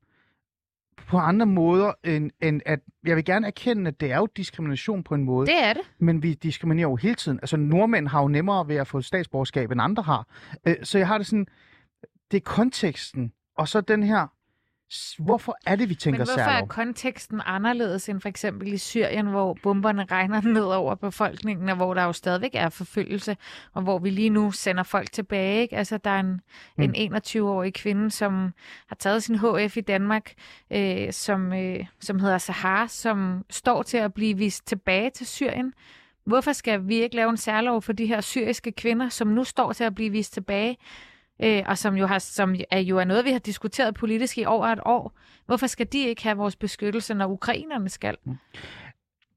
på andre måder, end, end at jeg vil gerne erkende, at det er jo diskrimination på en måde, Det er det. men vi diskriminerer jo hele tiden. Altså nordmænd har jo nemmere ved at få statsborgerskab, end andre har. Øh, Så jeg har det sådan, det er konteksten, og så den her, hvorfor er det, vi tænker Men hvorfor er konteksten anderledes end for eksempel i Syrien, hvor bomberne regner ned over befolkningen, og hvor der jo stadigvæk er forfølgelse, og hvor vi lige nu sender folk tilbage. Ikke? Altså, der er en, Mm. en 21-årig kvinde, som har taget sin HF i Danmark, øh, som, øh, som hedder Sahar, som står til at blive vist tilbage til Syrien. Hvorfor skal vi ikke lave en særlov for de her syriske kvinder, som nu står til at blive vist tilbage? Øh, og som jo, har, som er jo er noget, vi har diskuteret politisk i over et år. Hvorfor skal de ikke have vores beskyttelse, når ukrainerne skal?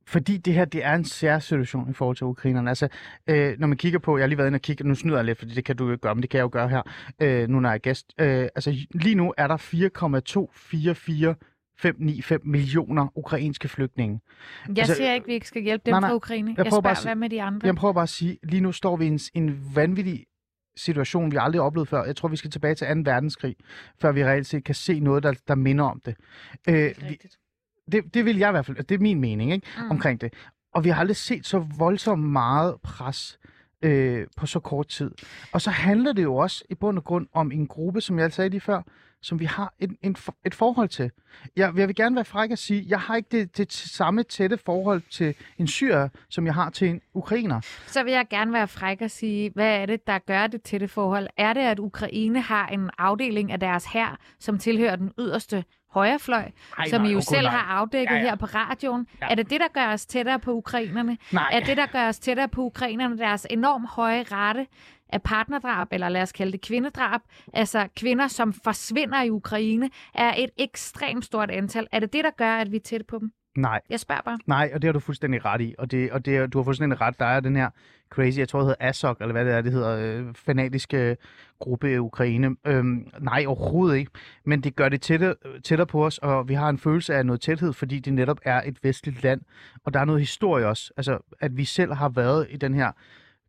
Fordi det her, det er en særsituation i forhold til ukrainerne. Altså, øh, når man kigger på, jeg har lige været inde og kigge, nu snyder jeg lidt, fordi det kan du jo ikke gøre, men det kan jeg jo gøre her, øh, nu når jeg er gæst. Øh, altså, lige nu er der 4,244595 millioner ukrainske flygtninge. Jeg Altså, siger ikke, at vi ikke skal hjælpe dem nej, nej. fra Ukraine. Jeg Jeg, bare spørger, at hvad med de andre? Jeg prøver bare at sige, lige nu står vi i en, en vanvittig situation, vi aldrig oplevet før. Jeg tror, vi skal tilbage til 2. verdenskrig, før vi reelt set kan se noget, der, der minder om det. Øh, vi, Rigtigt. det. Det vil jeg i hvert fald, det er min mening ikke, mm. omkring det. Og vi har aldrig set så voldsomt meget pres øh, på så kort tid. Og så handler det jo også i bund og grund om en gruppe, som jeg sagde lige før, som vi har en, en, et forhold til. Jeg, jeg vil gerne være fræk at sige, jeg har ikke det, det samme tætte forhold til en syrer, som jeg har til en ukrainer. Så vil jeg gerne være fræk og sige, hvad er det, der gør det det forhold? Er det, at Ukraine har en afdeling af deres hær, som tilhører den yderste højrefløj, Ej, som nej, I jo selv nej. har afdækket Ja, ja. her på radioen? Ja. Er det det, der gør os tættere på ukrainerne? Nej. Er det, der gør os tættere på ukrainerne, deres enormt høje rate af partnerdrab, eller lad os kalde det kvindedrab, altså kvinder, som forsvinder i Ukraine, er et ekstremt stort antal. Er det det, der gør, at vi er tæt på dem? Nej, Jeg spørger bare. nej, og det har du fuldstændig ret i. Og, det, og det, du har fuldstændig ret. Der er den her crazy, jeg tror, det hedder ASOK, eller hvad det er, det hedder, øh, fanatiske gruppe i Ukraine. Øhm, nej, overhovedet ikke. Men det gør det tættere, tættere på os, og vi har en følelse af noget tæthed, fordi det netop er et vestligt land. Og der er noget historie også. Altså, at vi selv har været i den her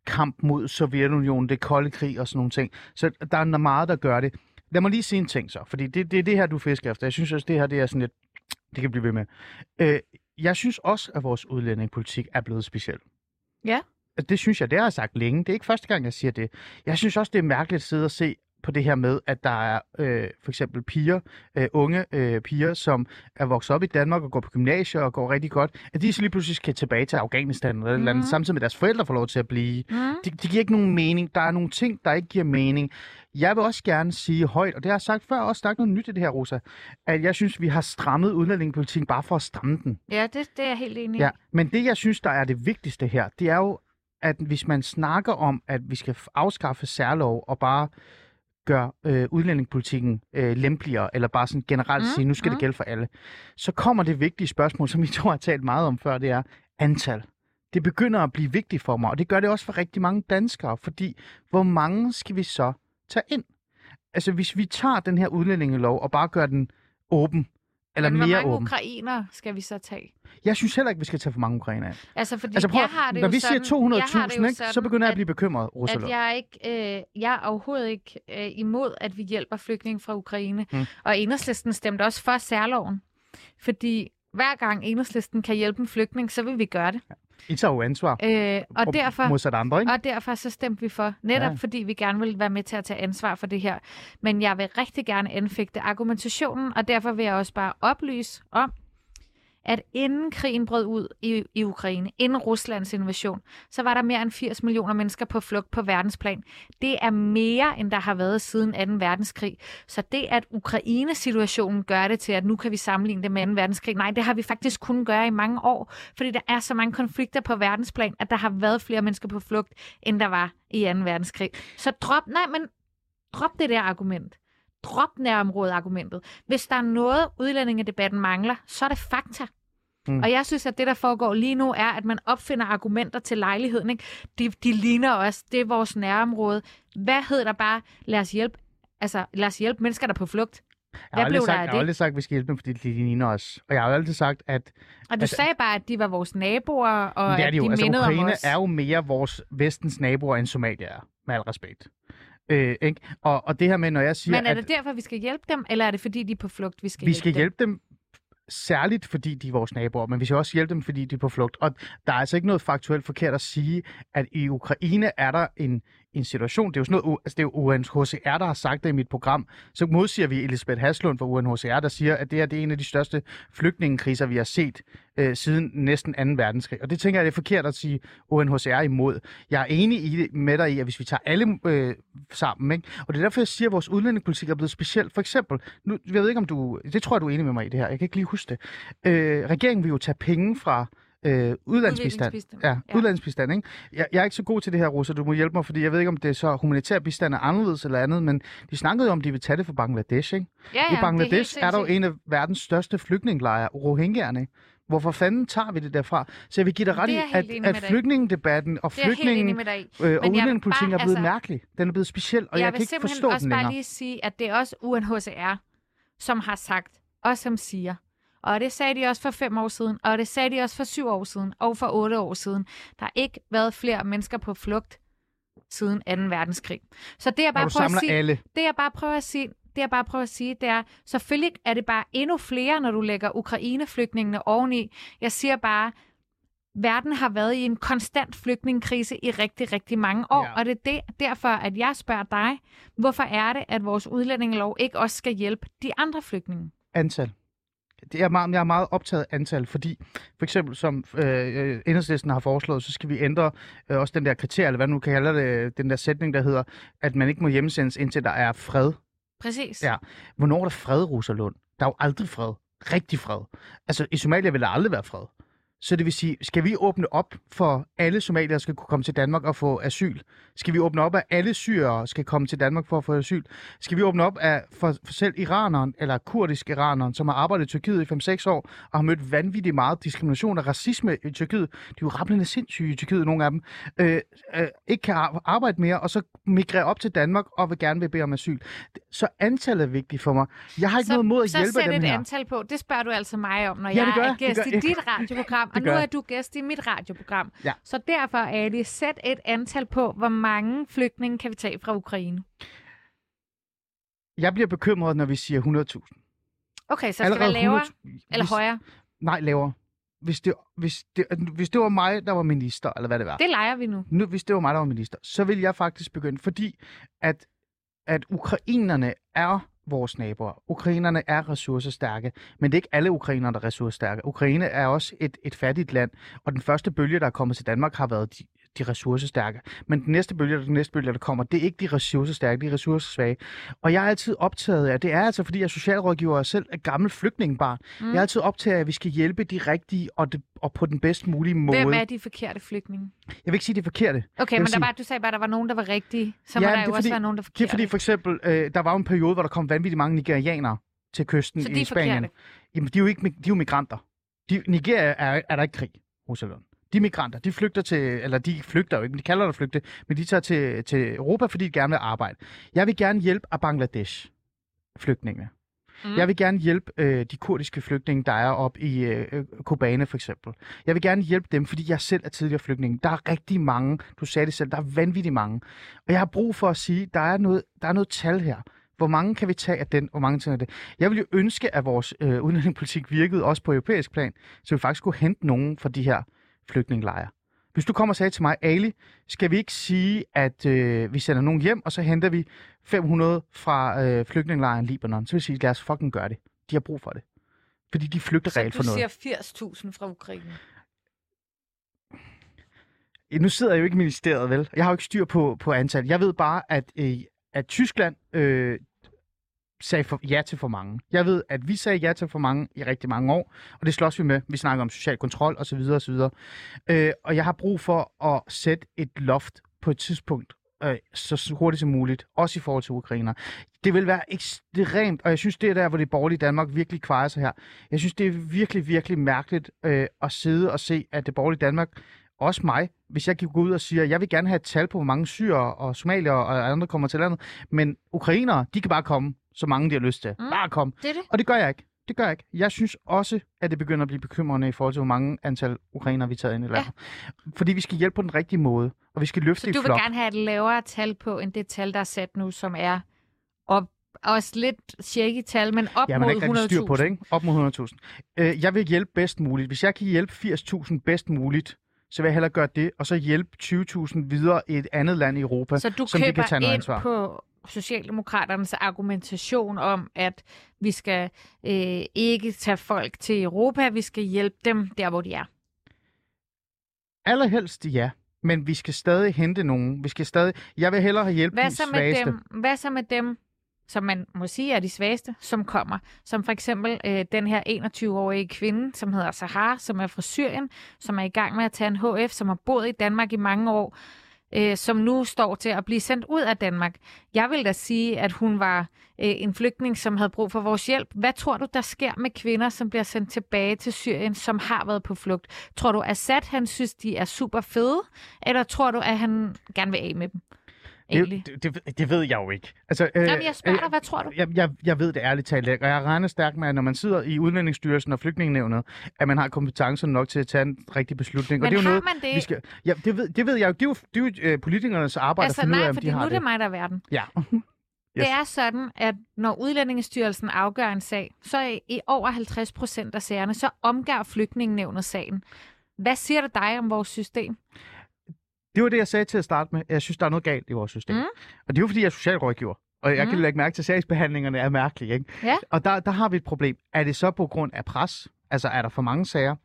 kamp mod Sovjetunionen, det kolde krig og sådan nogle ting. Så der er meget, der gør det. Lad mig lige sige en ting så, fordi det, det er det her, du fisker efter. Jeg synes også, det her det er sådan lidt, det kan blive ved med. Øh, jeg synes også, at vores udlændingepolitik er blevet speciel. Ja. Det synes jeg, det har jeg sagt længe. Det er ikke første gang, jeg siger det. Jeg synes også, det er mærkeligt at sidde og se på det her med, at der er øh, for eksempel piger, øh, unge øh, piger, som er vokset op i Danmark og går på gymnasiet og går rigtig godt, at de så lige pludselig skal tilbage til Afghanistan eller, mm. eller andet, Mhm. samtidig med deres forældre får lov til at blive. Mm. Det, det giver ikke nogen mening. Der er nogle ting, der ikke giver mening. Jeg vil også gerne sige højt, og det har jeg sagt før, også sagt noget nyt i det her, Rosa, at jeg synes, vi har strammet udlændingepolitikken bare for at stramme den. Ja, det, det er jeg helt enig i. Ja, men det, jeg synes, der er det vigtigste her, det er jo, at hvis man snakker om, at vi skal afskaffe særlov og bare gøre øh, udlændingepolitikken øh, lempeligere, eller bare sådan generelt mm, sige, nu skal mm. det gælde for alle, så kommer det vigtige spørgsmål, som I to har talt meget om før, det er antal. Det begynder at blive vigtigt for mig, og det gør det også for rigtig mange danskere, fordi hvor mange skal vi så tage ind? Altså, hvis vi tager den her udlændingelov og bare gør den åben, eller Men hvor mere mange åben. ukrainere skal vi så tage? Jeg synes heller ikke, vi skal tage for mange ukrainere ind. Altså, fordi Altså prøv, jeg har det når jo vi sådan, siger jeg har det 200.000, jo ikke, sådan, så begynder jeg at at- blive bekymret, Rosalund. at jeg er ikke, øh, jeg er overhovedet ikke øh, imod, at vi hjælper flygtninge fra Ukraine. Mm. Og enhedslisten stemte også for særloven. Fordi hver gang enhedslisten kan hjælpe en flygtning, så vil vi gøre det. I tager jo ansvar. Øh, og, derfor, Modsat andre, ikke? og derfor så stemte vi for, netop Ja. fordi vi gerne vil være med til at tage ansvar for det her. Men jeg vil rigtig gerne anfægte argumentationen, og derfor vil jeg også bare oplyse om, at inden krigen brød ud i, i Ukraine, inden Ruslands invasion, så var der mere end 80 millioner mennesker på flugt på verdensplan. Det er mere, end der har været siden 2. verdenskrig. Så det, at Ukraine-situationen gør det til, at nu kan vi sammenligne det med 2. verdenskrig, nej, det har vi faktisk kun gøre i mange år, fordi der er så mange konflikter på verdensplan, at der har været flere mennesker på flugt, end der var i 2. verdenskrig. Så drop, nej, men drop det der argument. Drop nærområdet-argumentet. Hvis der er noget, udlændingedebatten mangler, så er det fakta. Mm. Og jeg synes, at det, der foregår lige nu, er, at man opfinder argumenter til lejligheden. Ikke? De, de ligner os. Det er vores nærområde. Hvad hedder der bare? Lad os hjælpe, altså, lad os hjælpe mennesker, der er på flugt. Jeg har, aldrig blev der sagt, af jeg har det? aldrig sagt, at vi skal hjælpe dem, fordi de ligner os. Og jeg har altid sagt, at Og du Altså- sagde bare, at de var vores naboer, og det er at de jo. de Altså, mindede Ukraine om os. er jo mere vores vestens naboer, end Somalia er, med al respekt. Øh, ikke? Og, og det her med, når jeg siger, Men er at det derfor, vi skal hjælpe dem, eller er det fordi, de er på flugt, vi skal vi hjælpe skal dem? hjælpe dem særligt fordi de er vores naboer, men vi skal også hjælpe dem, fordi de er på flugt. Og der er altså ikke noget faktuelt forkert at sige, at i Ukraine er der en, en situation, det er jo sådan noget, altså det er jo UNHCR, der har sagt det i mit program, så modsiger vi Elisabeth Haslund fra UNHCR, der siger, at det her det er en af de største flygtningekriser, vi har set øh, siden næsten 2. verdenskrig. Og det tænker jeg, det er forkert at sige UNHCR imod. Jeg er enig i det, med dig i, at hvis vi tager alle øh, sammen, ikke? og det er derfor, jeg siger, at vores udlændingepolitik er blevet speciel. For eksempel, nu, jeg ved ikke om du, det tror jeg, du er enig med mig i det her, jeg kan ikke lige huske det. Øh, regeringen vil jo tage penge fra øh, udlandsbistand. Ja, Ja. udlandsbistand, ikke? Jeg, jeg er ikke så god til det her, Rosa, du må hjælpe mig, fordi jeg ved ikke, om det er så humanitær bistand er anderledes eller andet, men de snakkede jo om, de vil tage det fra Bangladesh, ikke? Ja, I ja, det Bangladesh er, er der jo en af verdens største flygtningelejre, Rohingyerne. Hvorfor fanden tager vi det derfra? Så jeg vil give dig ret i, jeg at, at i. flygtningedebatten og jeg flygtningen i. øh, og jeg vil udlændingepolitikken bare- er blevet altså- mærkelig. Den er blevet speciel, og jeg, jeg jeg vil kan ikke simpelthen forstå også den bare længere. lige sige, at det er også UNHCR, som har sagt, og som siger, og det sagde de også for fem år siden, og det sagde de også for syv år siden, og for otte år siden. Der har ikke været flere mennesker på flugt siden 2. verdenskrig. Så det jeg bare prøver at sige, alle. det jeg bare prøver at sige, det jeg bare prøver at sige, det er, selvfølgelig er det bare endnu flere, når du lægger Ukraine-flygtningene oveni. Jeg siger bare, verden har været i en konstant flygtningekrise i rigtig, rigtig mange år, ja. og det er det, derfor, at jeg spørger dig, hvorfor er det, at vores udlændingelov ikke også skal hjælpe de andre flygtninge? Antal. Det er meget, jeg er meget optaget af antal, fordi for eksempel som øh, øh, enhedslisten har foreslået, så skal vi ændre øh, også den der kriterie, eller hvad nu kalder det, den der sætning, der hedder, at man ikke må hjemsendes, indtil der er fred. Præcis. Ja. Hvornår er der fred, Rosalund? Der er jo aldrig fred. Rigtig fred. Altså, i Somalia vil der aldrig være fred. Så det vil sige, skal vi åbne op for alle somalier skal kunne komme til Danmark og få asyl? Skal vi åbne op, at alle syrere skal komme til Danmark for at få asyl? Skal vi åbne op af for, for selv iraneren, eller kurdisk iraneren, som har arbejdet i Tyrkiet i 5-6 år, og har mødt vanvittigt meget diskrimination og racisme i Tyrkiet? De er jo rappelende sindssyge i Tyrkiet, nogle af dem. Øh, øh, ikke kan ar- arbejde mere, og så migrerer op til Danmark og vil gerne vil bede om asyl. Så antallet er vigtigt for mig. Jeg har ikke så, noget mod at så hjælpe sæt dem et her. antal på. Det spørger du altså mig om, når Ja, jeg gør er gæst i dit radioprogram. Og nu er du gæst i mit radioprogram. Ja. Så derfor, Ali, sæt et antal på, hvor mange flygtninge kan vi tage fra Ukraine. Jeg bliver bekymret, når vi siger 100.000. Okay, så skal det være lavere 100 eller hvis, højere? Nej, lavere. Hvis det, hvis, det, hvis det var mig, der var minister, eller hvad det var. Det leger vi nu. Nu, hvis det var mig, der var minister, så ville jeg faktisk begynde, fordi at, at ukrainerne er vores naboer. Ukrainerne er ressourcestærke, men det er ikke alle ukrainere, der er ressourcestærke. Ukraine er også et, et fattigt land, og den første bølge, der er kommet til Danmark, har været de, de ressourcestærke. Men den næste bølge, den næste bølge, der kommer, det er ikke de ressourcestærke, de er ressourcesvage. Og jeg er altid optaget af, det er altså, fordi jeg er socialrådgiver og selv er gammel flygtningebarn. Mm. Jeg er altid optaget af, at vi skal hjælpe de rigtige og, det, og på den bedst mulige måde. Hvem er de forkerte flygtninge? Jeg vil ikke sige det forkerte. Okay, men der sige- var, du sagde bare, at der var nogen, der var rigtige. Så må Ja, der det er jo også fordi- være nogen, der er Det forkerte. er fordi for eksempel, øh, der var jo en periode, hvor der kom vanvittigt mange nigerianere til kysten Så de i Spanien. forkerte. Jamen, de er jo ikke de er jo migranter. De, Nigeria er, er der ikke krig, Rosalund. De er migranter. De flygter til, eller de flygter jo ikke, men de kalder det flygte, men de tager til, til Europa, fordi de gerne vil arbejde. Jeg vil gerne hjælpe af Bangladesh flygtninge. Mm. Jeg vil gerne hjælpe øh, de kurdiske flygtninge, der er op i øh, Kobane for eksempel. Jeg vil gerne hjælpe dem, fordi jeg selv er tidligere flygtning. Der er rigtig mange, du sagde det selv, der er vanvittigt mange. Og jeg har brug for at sige, der er noget, der er noget tal her. Hvor mange kan vi tage af den, hvor mange tager af det? Jeg vil jo ønske, at vores øh, udlændingepolitik virkede også på europæisk plan, så vi faktisk kunne hente nogen fra de her flygtningelejre. Hvis du kommer og sagde til mig, Ali, skal vi ikke sige, at øh, vi sender nogen hjem, og så henter vi 500 fra øh, flygtningelejren Libanon, så vil jeg sige, lad os fucking gøre det. De har brug for det. Fordi de flygter Så reelt du for noget. siger 80.000 fra Ukraine. Nu sidder jeg jo ikke i ministeriet, vel? Jeg har jo ikke styr på, på antal. Jeg ved bare, at, øh, at Tyskland øh, sagde for, ja til for mange. Jeg ved, at vi sagde ja til for mange i rigtig mange år, og det slås vi med. Vi snakker om social kontrol osv. osv. Øh, og jeg har brug for at sætte et loft på et tidspunkt, øh, så hurtigt som muligt, også i forhold til ukrainer. Det vil være ekstremt, og jeg synes, det er der, hvor det borgerlige Danmark virkelig kvejer sig her. Jeg synes, det er virkelig, virkelig mærkeligt øh, at sidde og se, at det borgerlige Danmark også mig, hvis jeg kan gå ud og sige, at jeg vil gerne have et tal på, hvor mange syre og somalier og andre kommer til landet, men ukrainere, de kan bare komme, så mange de har lyst til. Mm. Bare kom. Det det. Og det gør jeg ikke. Det gør jeg ikke. Jeg synes også, at det begynder at blive bekymrende i forhold til, hvor mange antal ukrainere vi tager ind i landet. Ja. Fordi vi skal hjælpe på den rigtige måde, og vi skal løfte Så i du vil flok. gerne have et lavere tal på, end det tal, der er sat nu, som er op, også lidt shaky tal, men op Ja, man mod ikke rigtig styr på det, 100.000. ikke? Op mod 100.000. Øh, jeg vil hjælpe bedst muligt. Hvis jeg kan hjælpe 80.000 bedst muligt, så vil jeg hellere gøre det, og så hjælpe 20.000 videre i et andet land i Europa, Så du som de kan tage noget ansvar. på Socialdemokraternes argumentation om, at vi skal øh, ikke tage folk til Europa, vi skal hjælpe dem der, hvor de er. Allerhelst ja, men vi skal stadig hente nogen. Vi skal stadig... Jeg vil hellere have hjælp Hvad de så, med svageste. dem, hvad så med dem, som man må sige er de svageste, som kommer? Som for eksempel øh, den her 21-årige kvinde, som hedder Sahar, som er fra Syrien, som er i gang med at tage en HF, som har boet i Danmark i mange år, øh, som nu står til at blive sendt ud af Danmark. Jeg vil da sige, at hun var øh, en flygtning, som havde brug for vores hjælp. Hvad tror du, der sker med kvinder, som bliver sendt tilbage til Syrien, som har været på flugt? Tror du, Assad han synes, de er super fede, eller tror du, at han gerne vil af med dem? Egentlig. Det, det, det, det ved jeg jo ikke. Altså, øh, Jamen, jeg spørger øh, dig, hvad tror du? Jeg, jeg, jeg ved det ærligt talt ikke, og jeg regner stærkt med, at når man sidder i Udlændingsstyrelsen og Flygtningenævnet, at man har kompetencer nok til at tage en rigtig beslutning. Men og det er jo har noget, man det? vi skal, ja, det, ved, det ved jeg jo. Det er jo, det er jo øh, politikernes arbejde altså at finde ud af, nej, om de har nu er det. det mig, der er verden. Ja. Det er sådan, at når Udlændingestyrelsen afgør en sag, så i, i over 50 procent af sagerne, så omgør flygtningenævnet sagen. Hvad siger det dig om vores system? Det var det, jeg sagde til at starte med. Jeg synes, der er noget galt i vores system. Mm. Og det er jo, fordi jeg er socialrådgiver. Og jeg mm. Kan lægge mærke til, at sagsbehandlingerne er mærkelige. Ikke? Ja. Og der, der har vi et problem. Er det så på grund af pres? Altså, er der for mange sager?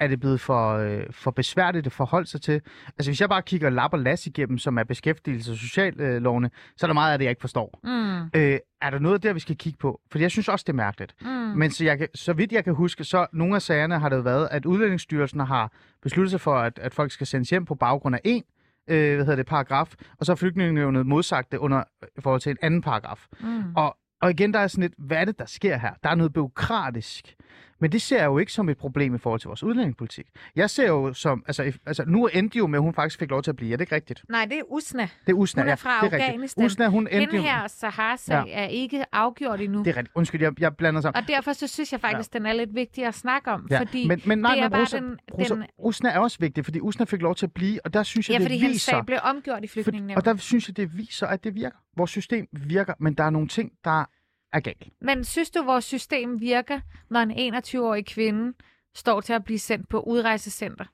Er det blevet for, øh, for besværligt at forholde sig til? Altså, hvis jeg bare kigger lap og las igennem, som er beskæftigelse og sociallovene, så er der meget af det, jeg ikke forstår. Mm, Øh, er der noget der, vi skal kigge på? For jeg synes også, det er mærkeligt. mm. Men så, jeg så vidt jeg kan huske, så nogle af sagerne har det været, at Udlændingsstyrelsen har besluttet sig for, at, at folk skal sendes hjem på baggrund af en øh, hvad hedder det, paragraf, og så har flygtningenævnet modsagt det under, i forhold til en anden paragraf. Mm. Og, og igen, der er sådan lidt, hvad er det, der sker her? Der er noget byråkratisk. Men det ser jeg jo ikke som et problem i forhold til vores udlændingepolitik. Jeg ser jo som, altså, altså nu endte jo med, at hun faktisk fik lov til at blive. Er det ikke rigtigt? Nej, det er Usna. Det er Usna, Hun er ja, fra det er rigtigt. Afghanistan. Usna, hun endte Hende her Sahar-sag ja. er ikke afgjort endnu. Det er rigtigt. Undskyld, jeg, jeg blander sammen. Og derfor så synes jeg faktisk, ja. den er lidt vigtig at snakke om. Ja, fordi men, men nej, det er men bare den- Rosa, den- Usna er også vigtig, fordi Usna fik lov til at blive, og der synes jeg, ja, det fordi hans viser... sag blev omgjort i flygtningenævnet. og der synes jeg, det viser, at det virker. Vores system virker, men der er nogle ting, der galt. Men synes du, vores system virker, når en 21-årig kvinde står til at blive sendt på udrejsecenter?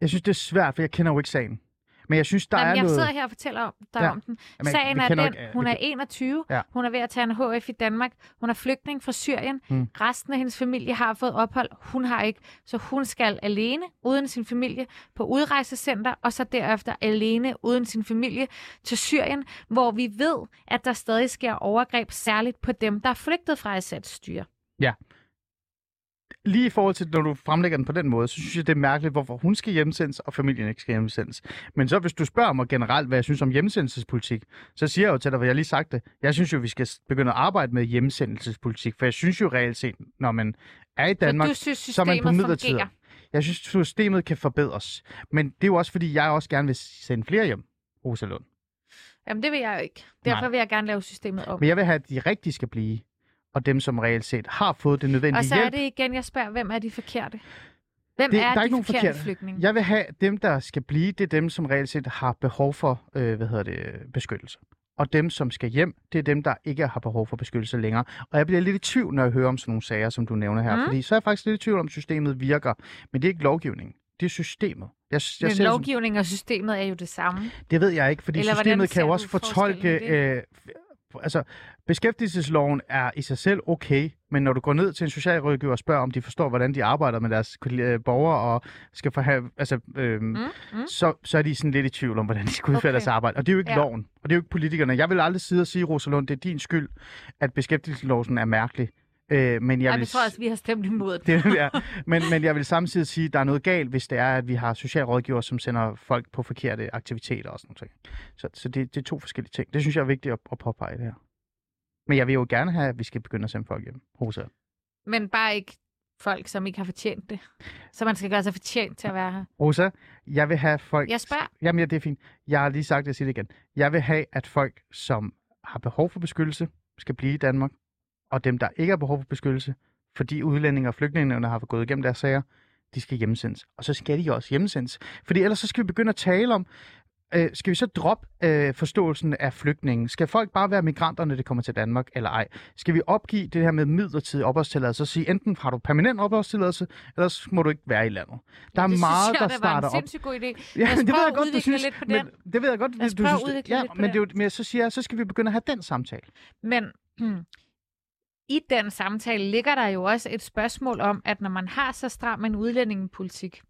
Jeg synes, det er svært, for jeg kender jo ikke sagen. Men jeg synes, der Jamen, er jeg noget... sidder her og fortæller om, dig Ja. om den. Jamen, Sagen er den, ikke- hun vi er kan- 21, Ja. hun er ved at tage en HF i Danmark, hun er flygtning fra Syrien, Mm. resten af hendes familie har fået ophold, hun har ikke, så hun skal alene, uden sin familie, på udrejsecenter, og så derefter alene, uden sin familie, til Syrien, hvor vi ved, at der stadig sker overgreb, særligt på dem, der er flygtet fra Assads styre. Lige i forhold til, når du fremlægger den på den måde, så synes jeg, det er mærkeligt, hvorfor hun skal hjemsendes, og familien ikke skal hjemsendes. Men så hvis du spørger mig generelt, hvad jeg synes om hjemsendelsespolitik, så siger jeg jo til dig, hvad jeg lige sagt det. Jeg synes jo, vi skal begynde at arbejde med hjemsendelsespolitik, for jeg synes jo reelt set, når man er i Danmark, så synes, så er man på fungerer? Jeg synes, systemet kan forbedres. Men det er jo også, fordi jeg også gerne vil sende flere hjem, Rosalund. Jamen, det vil jeg jo ikke. Derfor Nej. vil jeg gerne lave systemet om. Men jeg vil have, at de rigtige skal blive, og dem, som reelt set har fået det nødvendige Og så hjælp. er det igen, jeg spørger, hvem er de forkerte? Hvem Det- er der er de ikke nogen forkerte, forkerte. flygtninge? Jeg vil have dem, der skal blive, det er dem, som reelt set har behov for, øh, hvad hedder det, beskyttelse. og dem, som skal hjem, det er dem, der ikke har behov for beskyttelse længere. Og jeg bliver lidt i tvivl, når jeg hører om sådan nogle sager, som du nævner her, Mm. fordi så er jeg faktisk lidt i tvivl om, systemet virker. Men det er ikke lovgivning. Det er systemet. Jeg, jeg Men det som, og systemet er jo det samme. det ved jeg ikke, fordi Eller systemet kan jo også fortolke... Øh, altså, beskæftigelsesloven er i sig selv okay, men når du går ned til en socialrådgiver og spørger, om de forstår, hvordan de arbejder med deres øh, borgere og skal forhave, altså, øh, mm, mm. Så, så er de sådan lidt i tvivl om, hvordan de skal udføre Okay. deres arbejde. Og det er jo ikke ja. loven, og det er jo ikke politikerne. Jeg vil aldrig sidde og sige, Rosalund, det er din skyld, at beskæftigelsesloven er mærkelig. Øh, men jeg Jeg vil vi tror også, vi har stemt imod det. det, ja. men, men jeg vil samtidig sige, at der er noget galt, hvis det er, at vi har socialrådgiver, som sender folk på forkerte aktiviteter og sådan noget. Så, så det, det er to forskellige ting. Det synes jeg er vigtigt at, at påpege det her. Men jeg vil jo gerne have, at vi skal begynde at sende folk hjem. Rosa. Men bare ikke folk, som ikke har fortjent det. Så man skal gøre sig fortjent til at være her. Rosa, jeg vil have folk... Jeg spørger. Jamen ja, det er fint. Jeg har lige sagt det, jeg siger det igen. Jeg vil have, at folk, som har behov for beskyttelse, skal blive i Danmark. Og dem, der ikke har behov for beskyttelse, fordi udlændinge og flygtninge har gået igennem deres sager, de skal hjemsendes. Og så skal de også hjemsendes. Fordi ellers så skal vi begynde at tale om, øh, skal vi så droppe øh, forståelsen af flygtningen? Skal folk bare være migranter, når det kommer til Danmark, eller ej? Skal vi opgive det her med midlertidig opholdstilladelse og sige, enten har du permanent opholdstilladelse, ellers må du ikke være i landet. Der er det meget, synes jeg, der det var starter en op. sindssygt god idé. Ja, os det ved jeg godt, du synes, lidt på men den. det ved jeg godt, du synes. Ja, men, det er men så siger jeg, så skal vi begynde at have den samtale. Men hmm, i den samtale ligger der jo også et spørgsmål om, at når man har så stram en udlændingepolitik,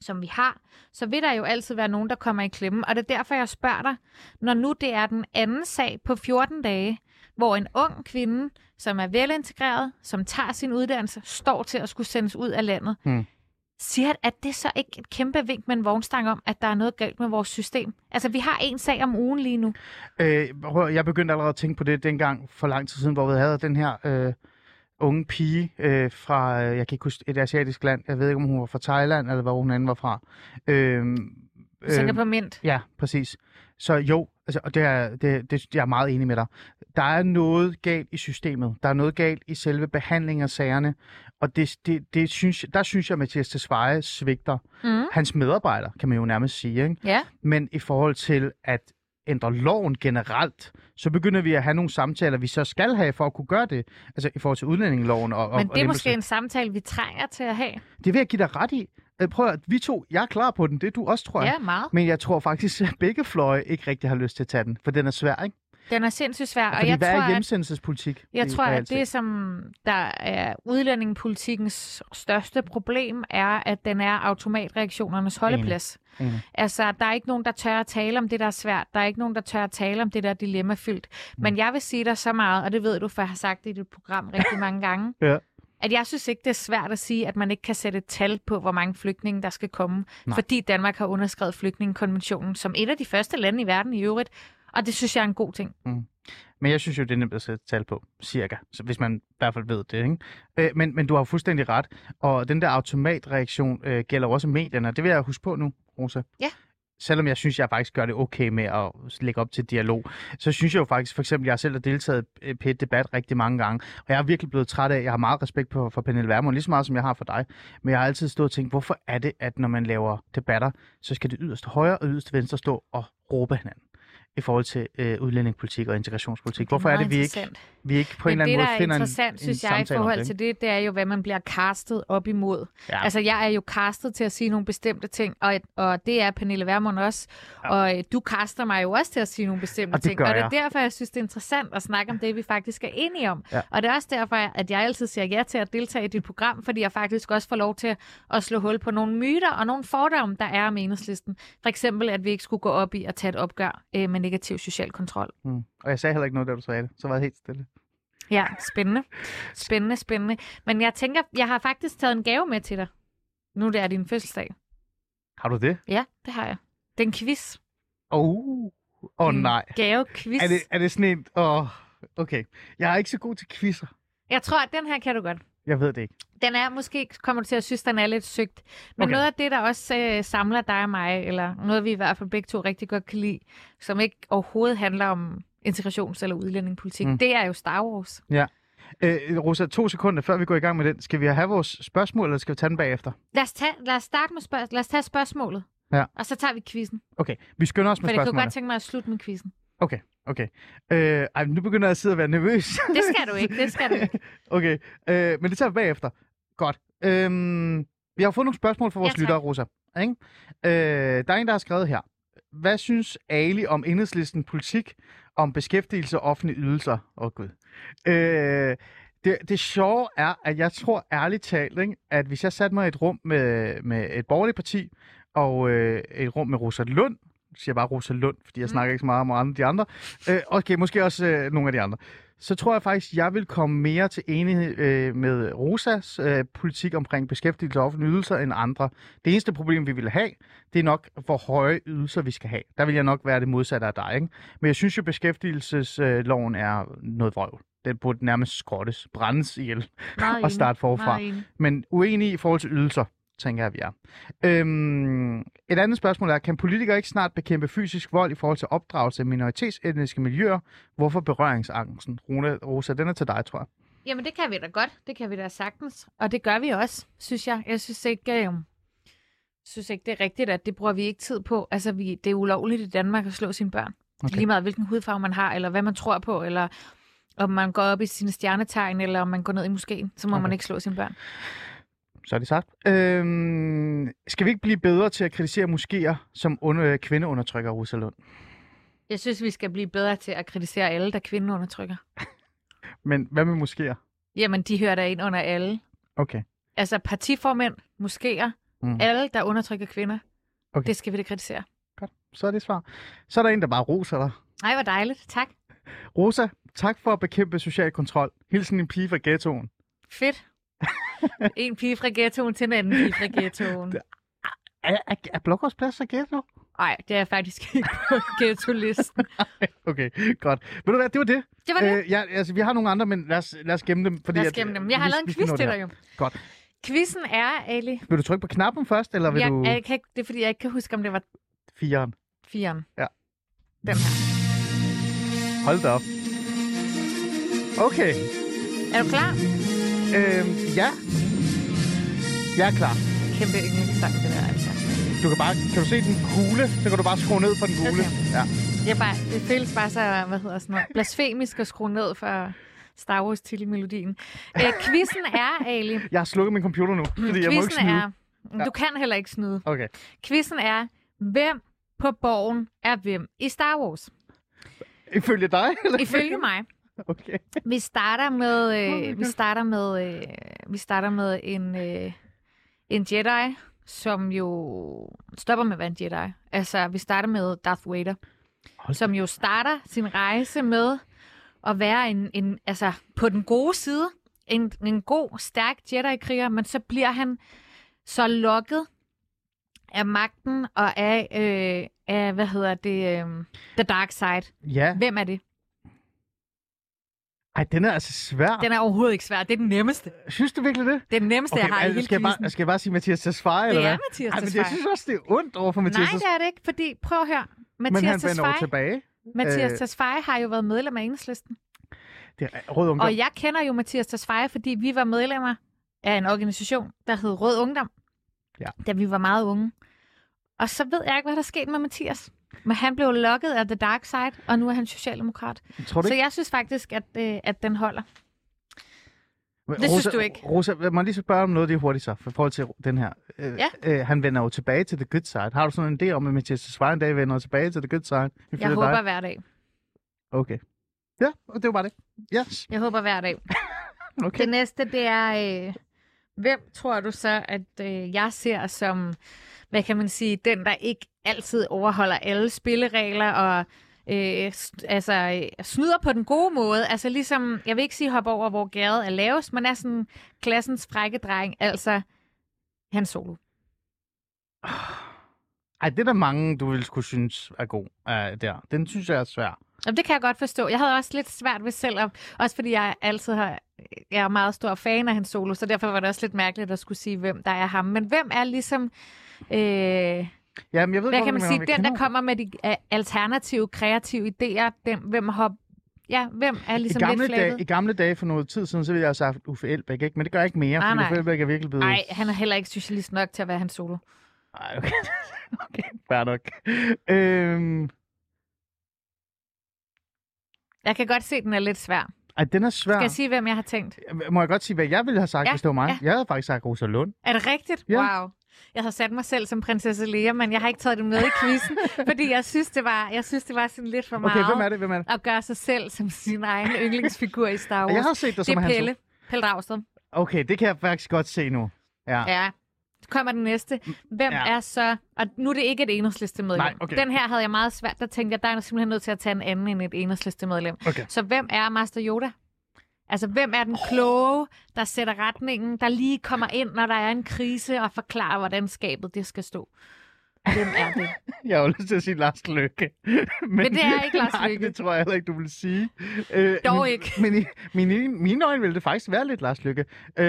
som vi har, så vil der jo altid være nogen, der kommer i klemme. Og det er derfor, jeg spørger dig, når nu det er den anden sag på 14 dage, hvor en ung kvinde, som er velintegreret, som tager sin uddannelse, står til at skulle sendes ud af landet, Hmm siger, at det så ikke et kæmpe vink med en vognstang om, at der er noget galt med vores system? Altså, vi har en sag om ugen lige nu. Øh, jeg begyndte allerede at tænke på det dengang for lang tid siden, hvor vi havde den her øh, unge pige øh, fra, øh, jeg kan ikke huske, et asiatisk land. Jeg ved ikke, om hun var fra Thailand, eller hvor hun anden var fra. Øh, Jeg tænker på Mint. Ja, præcis. Så jo, altså, og det er, det, det, jeg er meget enig med dig. Der er noget galt i systemet. Der er noget galt i selve behandlingen af sagerne. Og det, det, det synes, der synes jeg, at Mathias Tesfaye svigter Mm. hans medarbejdere, kan man jo nærmest sige. Ikke? Ja. Men i forhold til at ændre loven generelt, så begynder vi at have nogle samtaler, vi så skal have for at kunne gøre det. Altså i forhold til udlændingeloven. Og, og, Men og det er lempelse. måske en samtale, vi trænger til at have. Det vil jeg give dig ret i. Øh, Prøv at, vi to, jeg er klar på den, det er du også, tror jeg. Ja, meget. Men jeg tror faktisk, at begge fløje ikke rigtig har lyst til at tage den, for den er svær, ikke? Den er sindssygt svær, og Fordi jeg hvad tror, er at, hjemsendelsespolitik? jeg tror, at det, som der er udlændingepolitikkens største problem, er, at den er automatreaktionernes holdeplads. Enig. Altså, der er ikke nogen, der tør at tale om det, der er svært. Der er ikke nogen, der tør at tale om det, der er dilemmafyldt. Mm. Men jeg vil sige dig så meget, og det ved du, for jeg har sagt det i dit program rigtig mange gange, Ja. At jeg synes ikke, det er svært at sige, at man ikke kan sætte et tal på, hvor mange flygtninge, der skal komme, Nej. fordi Danmark har underskrevet flygtningekonventionen som et af de første lande i verden i øvrigt. Og det synes jeg er en god ting. Men jeg synes jo, det er nemt at sætte tal på, cirka. Så hvis man i hvert fald ved det, ikke? Øh, men, men du har jo fuldstændig ret. Og den der automatreaktion øh, gælder også medierne. Det vil jeg huske på nu, Rosa. Ja. Selvom jeg synes, jeg faktisk gør det okay med at lægge op til dialog, så synes jeg jo faktisk, for eksempel, jeg selv har deltaget øh, i et debat rigtig mange gange, og jeg er virkelig blevet træt af, jeg har meget respekt for, for Pernille Vermund, lige så meget som jeg har for dig, men jeg har altid stået og tænkt, hvorfor er det, at når man laver debatter, så skal det yderste højre og yderste venstre stå og råbe hinanden? I forhold til øh, udlændingepolitik og integrationspolitik. Hvorfor er meget det, vi ikke, vi ikke på en eller det, anden måde der er finder en, interessant, en synes jeg, i forhold det? til det, det er jo, hvad man bliver castet op imod. Ja. Altså, jeg er jo castet til at sige nogle bestemte ting, og, og det er Pernille Vermund også. Ja. Og øh, du caster mig jo også til at sige nogle bestemte Og det ting. og det er jeg. derfor, jeg synes, det er interessant at snakke om det, vi faktisk er enige om. Ja. Og det er også derfor, at jeg altid siger ja til at deltage i dit program, fordi jeg faktisk også får lov til at slå hul på nogle myter og nogle fordomme, der er om enhedslisten. For eksempel, at vi ikke skulle gå op i at tage et opgør øh, med negativ social kontrol. Mm. Og jeg sagde heller ikke noget, da du sagde det. Så var jeg helt stille. Ja, spændende. Spændende, spændende. Men jeg tænker, jeg har faktisk taget en gave med til dig. Nu det er din fødselsdag. Har du det? Ja, det har jeg. Det er en quiz. Åh, oh, oh, En nej. Gavequiz. Er det, er det sådan en... Åh, oh, okay. Jeg er ikke så god til quizzer. Jeg tror, at den her kan du godt. Jeg ved det ikke. Den er måske, kommer du til at synes, den er lidt søgt. Men Okay. noget af det, der også øh, samler dig og mig, eller noget, vi i hvert fald begge to rigtig godt kan lide, som ikke overhovedet handler om integrations- eller udlændingepolitik, Mm. det er jo Star Wars. Øh, Rosa, to sekunder før vi går i gang med den. Skal vi have vores spørgsmål, eller skal vi tage den bagefter? Lad os, tage, lad os starte med spørg- lad os tage spørgsmålet. Ja. Og så tager vi quizzen. Okay, vi skynder os med For jeg kunne spørgsmålet. godt tænke mig at slutte med quizzen. Okay, okay. Øh, ej, nu begynder jeg at sidde og være nervøs. Det skal du ikke, det skal du ikke. okay, øh, men det tager vi bagefter. Godt. Øhm, vi har fået nogle spørgsmål fra vores Ja, lyttere, Rosa. Ikke? Øh, der er en, der har skrevet her. Hvad synes Ali om enhedslisten politik om beskæftigelse og offentlige ydelser? Åh oh, gud. Øh, det, det sjove er, at jeg tror ærligt talt, ikke, at hvis jeg satte mig i et rum med, med et borgerligt parti, og øh, et rum med Rosa Lund, siger bare Rosa Lund, fordi jeg Mm. snakker ikke så meget om andre, de andre, øh, okay, måske også øh, nogle af de andre, så tror jeg faktisk, jeg vil komme mere til enighed øh, med Rosas øh, politik omkring beskæftigelse og offentlige ydelser end andre. Det eneste problem, vi vil have, det er nok, hvor høje ydelser vi skal have. Der vil jeg nok være det modsatte af dig. Ikke? Men jeg synes jo, beskæftigelsesloven er noget vrøvl. Den burde nærmest skrottes, brændes ihjel og starte forfra. Men uenige i forhold til ydelser, tænker jeg, vi er. Øhm, et andet spørgsmål er, kan politikere ikke snart bekæmpe fysisk vold i forhold til opdragelse af minoritetsetniske miljøer? Hvorfor berøringsangsten? Rune, Rosa, den er til dig, tror jeg. Jamen, det kan vi da godt. Det kan vi da sagtens. Og det gør vi også, synes jeg. Jeg synes ikke, øh, synes ikke det er rigtigt, at det bruger vi ikke tid på. Altså, vi, det er ulovligt i Danmark at slå sine børn. Okay. Lige meget, hvilken hudfarve man har, eller hvad man tror på, eller om man går op i sine stjernetegn, eller om man går ned i moskeen, så må okay. Man ikke slå sine børn. Så er det sagt. Øhm, skal vi ikke blive bedre til at kritisere moskéer som under, kvindeundertrykker, Rosa Lund? Jeg synes, vi skal blive bedre til at kritisere alle, der kvinden undertrykker. Men hvad med moskéer? Jamen, de hører da ind under alle. Okay. Altså partiformænd, moskéer, Mm. alle, der undertrykker kvinder. Okay. Det skal vi da kritisere. Godt. Så er det svar. Så er der en, der bare roser dig. Ej, hvor dejligt. Tak. Rosa, tak for at bekæmpe social kontrol. Hilsen en pige fra ghettoen. Fedt. en pige fra ghettoen til en anden pige fra ghettoen. Er, er, er Blågårdsplads så ghetto? Nej, det er faktisk ikke på ghetto-listen. Okay, godt. Ved du hvad, det var det. Det var det. Øh, ja, altså, vi har nogle andre, men lad os, lad os gemme dem. Fordi Lad os at, gemme dem. øh, Jeg har lavet en quiz til dig jo. Godt. Quizzen er, Ali... Vil du trykke på knappen først, eller vil Jeg, du... jeg kan det er fordi, jeg ikke kan huske, om det var Firen. firen. Ja. Den her. Hold da op. Okay. Er du klar? Øhm, ja. Jeg er klar. Kæmpe yndlingssang, det der, altså. Du kan bare... Kan du se den kugle? Så kan du bare skrue ned for den kugle. Okay. Ja. Er bare, det føles bare så, hvad hedder sådan noget, blasfemisk at skrue ned for Star Wars titelmelodien. Øh, quizzen er, Ali... Jeg har slukket min computer nu, fordi jeg må ikke snyde. er... Du kan heller ikke snyde. Okay. Quizzen er, hvem på borgen er hvem i Star Wars? Ifølge dig? Eller? Ifølge mig. Okay. Vi starter med, Oh øh, vi starter med, øh, vi starter med en, øh, en Jedi, som jo stopper med at være en Jedi. Altså, vi starter med Darth Vader, Hold som jo starter sin rejse med at være en, en altså, på den gode side, en, en god, stærk Jedi-kriger, men så bliver han så lokket af magten og af, øh, af hvad hedder det, øh, The Dark Side. Ja. Hvem er det? Ej, den er altså svær. Den er overhovedet ikke svær. Det er den nemmeste. Synes du virkelig det? Det er den nemmeste, okay, jeg har i altså, hele skal, jeg bare, skal jeg bare sige Mathias Tesfaye, eller Det hvad? er Mathias Ej, men Tesfaye. jeg synes også, det er ondt over for Mathias Nej, det er det ikke, fordi prøv at høre. Men Mathias han vender over Tesfaye, tilbage. Mathias Øh, Tesfaye har jo været medlem af Enhedslisten. Det er Rød Ungdom. Og jeg kender jo Mathias Tesfaye, fordi vi var medlemmer af en organisation, der hed Rød Ungdom, Ja. da vi var meget unge. Og så ved jeg ikke, hvad der skete med Mathias. Men han blev lokket af The Dark Side, og nu er han socialdemokrat. Tror du Så ikke? jeg synes faktisk, at, øh, at den holder. Men det synes du ikke. Rosa, jeg må lige så spørge om noget lige hurtigt så, for i forhold til den her. Øh, Ja. øh, han vender jo tilbage til the good side. Har du sådan en idé om, at Mathias Tesfaye en dag vender tilbage til the good side? Jeg ifølge håber dig? hver dag. Okay. Ja, og det var bare det. Yes. Jeg håber hver dag. Okay. Det næste, det er, øh, hvem tror du så, at øh, jeg ser som, hvad kan man sige, den, der ikke altid overholder alle spilleregler og øh, altså, snyder på den gode måde. Altså ligesom, jeg vil ikke sige hop over, hvor gæret er lavest, men er sådan klassens frække dreng, altså han solo. Ej, det er der mange, du ville skulle synes er god uh, der. Den synes jeg er svær. Og det kan jeg godt forstå. Jeg havde også lidt svært ved selv, at, også fordi jeg altid har, jeg er meget stor fan af hans solo, så derfor var det også lidt mærkeligt at skulle sige, hvem der er ham. Men hvem er ligesom... Øh, Jamen, jeg ved Hvad godt, kan man sige? Den, der kommer med de uh, alternative, kreative idéer, den, hvem hop, ja, hvem er ligesom I gamle, lidt dage, flækket? I gamle dage for noget tid siden, så ville jeg have sagt Uffe Elbæk, ikke? Men det gør jeg ikke mere, Nej, fordi nej. Uffe Elbæk er virkelig blevet... Nej, han er heller ikke socialist nok til at være hans solo. Ej, okay. okay, fair nok. Øhm... Jeg kan godt se, at den er lidt svær. Ej, den er svær. Skal jeg sige, hvem jeg har tænkt? Må jeg godt sige, hvad jeg ville have sagt, Ja, hvis det var mig? ja. Jeg havde faktisk sagt Rosa Lund. Er det rigtigt? Ja. Wow. Jeg har sat mig selv som prinsesse Lea, men jeg har ikke taget det med i quizzen, fordi jeg synes, det var, jeg synes, det var sådan lidt for meget Okay, hvem er det? Hvem er det? at gøre sig selv som sin egen yndlingsfigur i Star Wars. Jeg har set dig det som er Hans Pelle. Pelle Dragsted. Okay, det kan jeg faktisk godt se nu. Ja. Ja. Så kommer den næste. Hvem Ja. er så... Og nu er det ikke et enhedslistemedlem. Nej, okay. Den her havde jeg meget svært. Der tænkte jeg, der er simpelthen nødt til at tage en anden end et enhedslistemedlem. Okay. Så hvem er Master Yoda? Altså, hvem er den kloge, der sætter retningen, der lige kommer ind, når der er en krise, og forklarer, hvordan skabet det skal stå? Hvem er det? Jeg har lyst til at sige Lars Løkke. Men, Men det er ikke Lars Nej, Løkke. det tror jeg heller ikke, du vil sige. Øh, Dog men, ikke. Men i mine, mine øjne ville det faktisk være lidt Lars Lykke. Øh,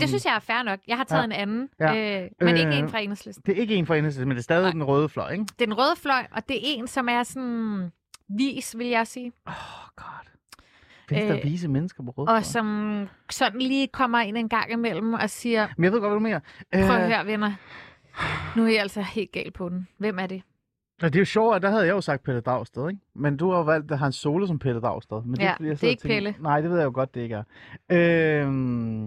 Det synes jeg er fair nok. Jeg har taget Ja. en anden, Ja. øh, men ikke Øh, en fra enhedslisten. Det er ikke en for enhedslisten, men det er stadig Nej. den røde fløj, ikke? Det er den røde fløj, og det er en, som er sådan vis, vil jeg sige. Åh, oh, god. Findes der Øh, vise mennesker på røde fløj? Og som sådan lige kommer ind en gang imellem og siger, Men jeg ved godt, hvad du mener. prøv Øh, at høre, venner. Nu er I altså helt galt på den. Hvem er det? Og det er jo sjovt, at der havde jeg jo sagt Pelle Dragsted, ikke? Men du har valgt Hans Solo som Pelle Dragsted. Men Ja, fordi jeg det er ikke tænker- Pelle. Nej, det ved jeg jo godt, det ikke er. Øhm,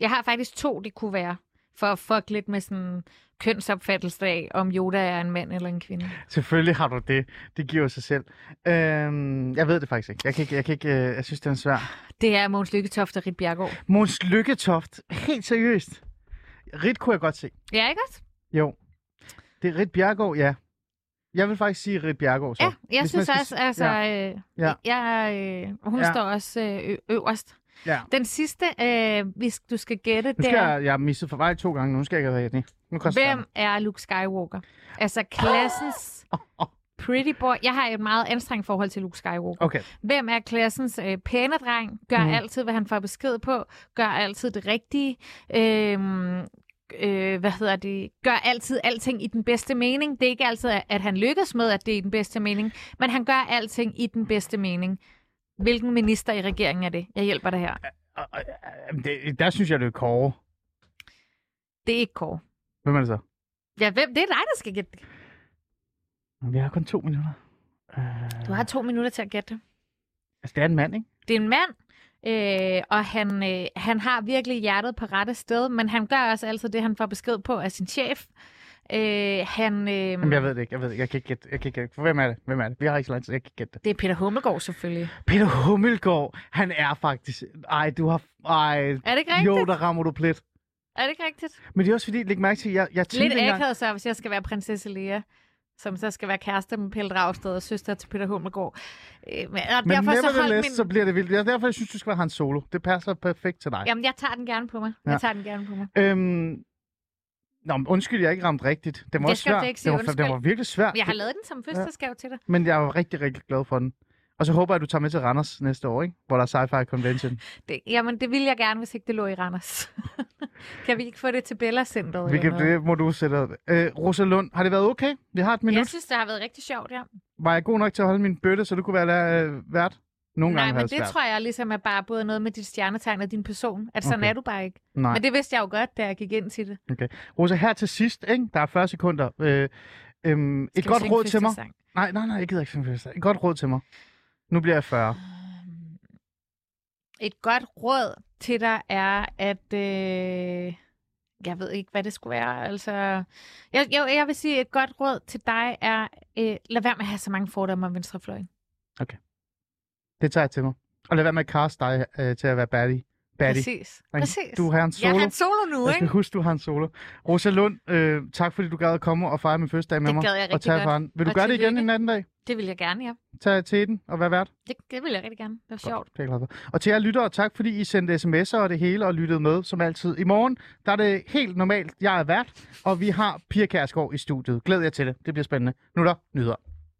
Jeg har faktisk to, det kunne være, for at fuck lidt med sådan kønsopfattelse af, om Yoda er en mand eller en kvinde. selvfølgelig har du det. Det giver sig selv. Øhm, jeg ved det faktisk ikke. Jeg, kan ikke, jeg, kan ikke, øh, jeg synes, det er svært. Det er Måns Lykketoft og Rit Bjergård. Måns Lykketoft. Helt seriøst. Rit kunne jeg godt se. Ja, ikke også? Jo. Det er Rit Bjergård, ja. Jeg vil faktisk sige Rit Bjergård så. Ja, jeg Hvis synes skal også, altså, Ja. øh, Ja. jeg, øh, hun Ja. står også øh, øverst. Ja. Den sidste, øh, hvis du skal gætte, Nu det er, jeg, jeg har misset for vej to gange. Nu skal jeg have det. Nu hvem er Luke Skywalker? Altså klassens pretty boy. Jeg har et meget anstrengt forhold til Luke Skywalker. Okay. Hvem er klassens øh, pæne dreng? Gør mm. altid, hvad han får besked på. Gør altid det rigtige. Øhm, øh, hvad hedder det? Gør altid alting i den bedste mening. Det er ikke altid, at han lykkes med, at det er i den bedste mening, men han gør alting i den bedste mening. Hvilken minister i regeringen er det? Jeg hjælper dig her. Det, der synes jeg, det er Kåre. Det er ikke Kåre. Hvem er det så? Ja, hvem? Det er dig, der skal gætte det. Vi har kun to minutter. Øh, Du har to minutter til at gætte det. Altså, det er en mand, ikke? Det er en mand, øh, og han, øh, han har virkelig hjertet på rette sted, men han gør også altid det, han får besked på af sin chef. Øh, han, øh, Jamen, jeg ved det ikke. Jeg ved det ikke. Jeg kan ikke gætte. Jeg kan ikke gætte. For Hvem er det? Hvem er det? Vi har ikke så lang tid. Jeg kan ikke gætte det. det er Peter Hummelgaard selvfølgelig. Peter Hummelgaard. Han er faktisk... Ej, du har... Ej, Er det ikke rigtigt? jo, der rammer du plet. Er det ikke rigtigt? Men det er også fordi, læg mærke til, jeg, jeg Lidt tænkte engang... akavet så, hvis jeg skal være prinsesse Lea, som så skal være kæreste med Pelle Dragsted og søster til Peter Hummelgaard. Øh, men, og Men derfor så hold nevertheless, min... så bliver det vildt. Er derfor, jeg synes, du skal være hans solo. Det passer perfekt til dig. Jamen, jeg tager den gerne på mig. Ja. Jeg tager den gerne på mig. Øhm... Nå, men undskyld, jeg ikke ramt rigtigt. Den var Det svær. ikke sige den, var, den undskyld. var virkelig svær. Jeg har lavet den som fødselsdagsgave til dig. Men jeg er jo rigtig, rigtig glad for den. Og så håber jeg, at du tager med til Randers næste år, ikke? Hvor der er sci-fi convention. Det, jamen, det ville jeg gerne, hvis ikke det lå i Randers. kan vi ikke få det til Bella Centeret? Vi kan, det må du sætte. Øh, Rosa Lund, har det været okay? Vi har et minut. Jeg synes, det har været rigtig sjovt, ja. Var jeg god nok til at holde min bøtte, så du kunne være øh, vært? Nogle Nej, gange men det svært. tror jeg ligesom er bare både noget med dit stjernetegn og din person. At sådan Okay. er du bare ikke. Nej. Men det vidste jeg jo godt, da jeg gik ind til det. Rosa, her til sidst, ikke? Der er 40 sekunder. Øh, øhm, et godt råd til mig. Nej, nej, nej, jeg gider ikke synge fødselsdag. Et godt råd til mig. Nu bliver jeg 40. Øhm, Et godt råd til dig er, at... Øh, jeg ved ikke, hvad det skulle være. Altså, jeg, jeg, jeg vil sige, et godt råd til dig er, øh, lad være med at have så mange fordomme om venstrefløjen. Det tager jeg til mig. Og lad være med at cast dig øh, til at være baddie. baddie. Præcis. ikke? Præcis. Du har en Jeg solo. har en solo nu, Jeg skal ikke? huske, du har en solo. Rosa Lund, øh, tak fordi du gad at komme og fejre min fødselsdag med Det mig. gad jeg og rigtig tage godt. Vil du Og gøre det igen en anden dag? Det vil jeg gerne, ja. Tag til den og være vært? Det, det vil jeg rigtig gerne. Det var sjovt. Det er jeg glad for. Og til jer lyttere, tak fordi I sendte sms'er og det hele og lyttede med, som altid. I morgen, der er det helt normalt. Jeg er vært, og vi har Pia Kærsgaard i studiet. Glæd jer til det. Det bliver spændende. Nu er der nyheder.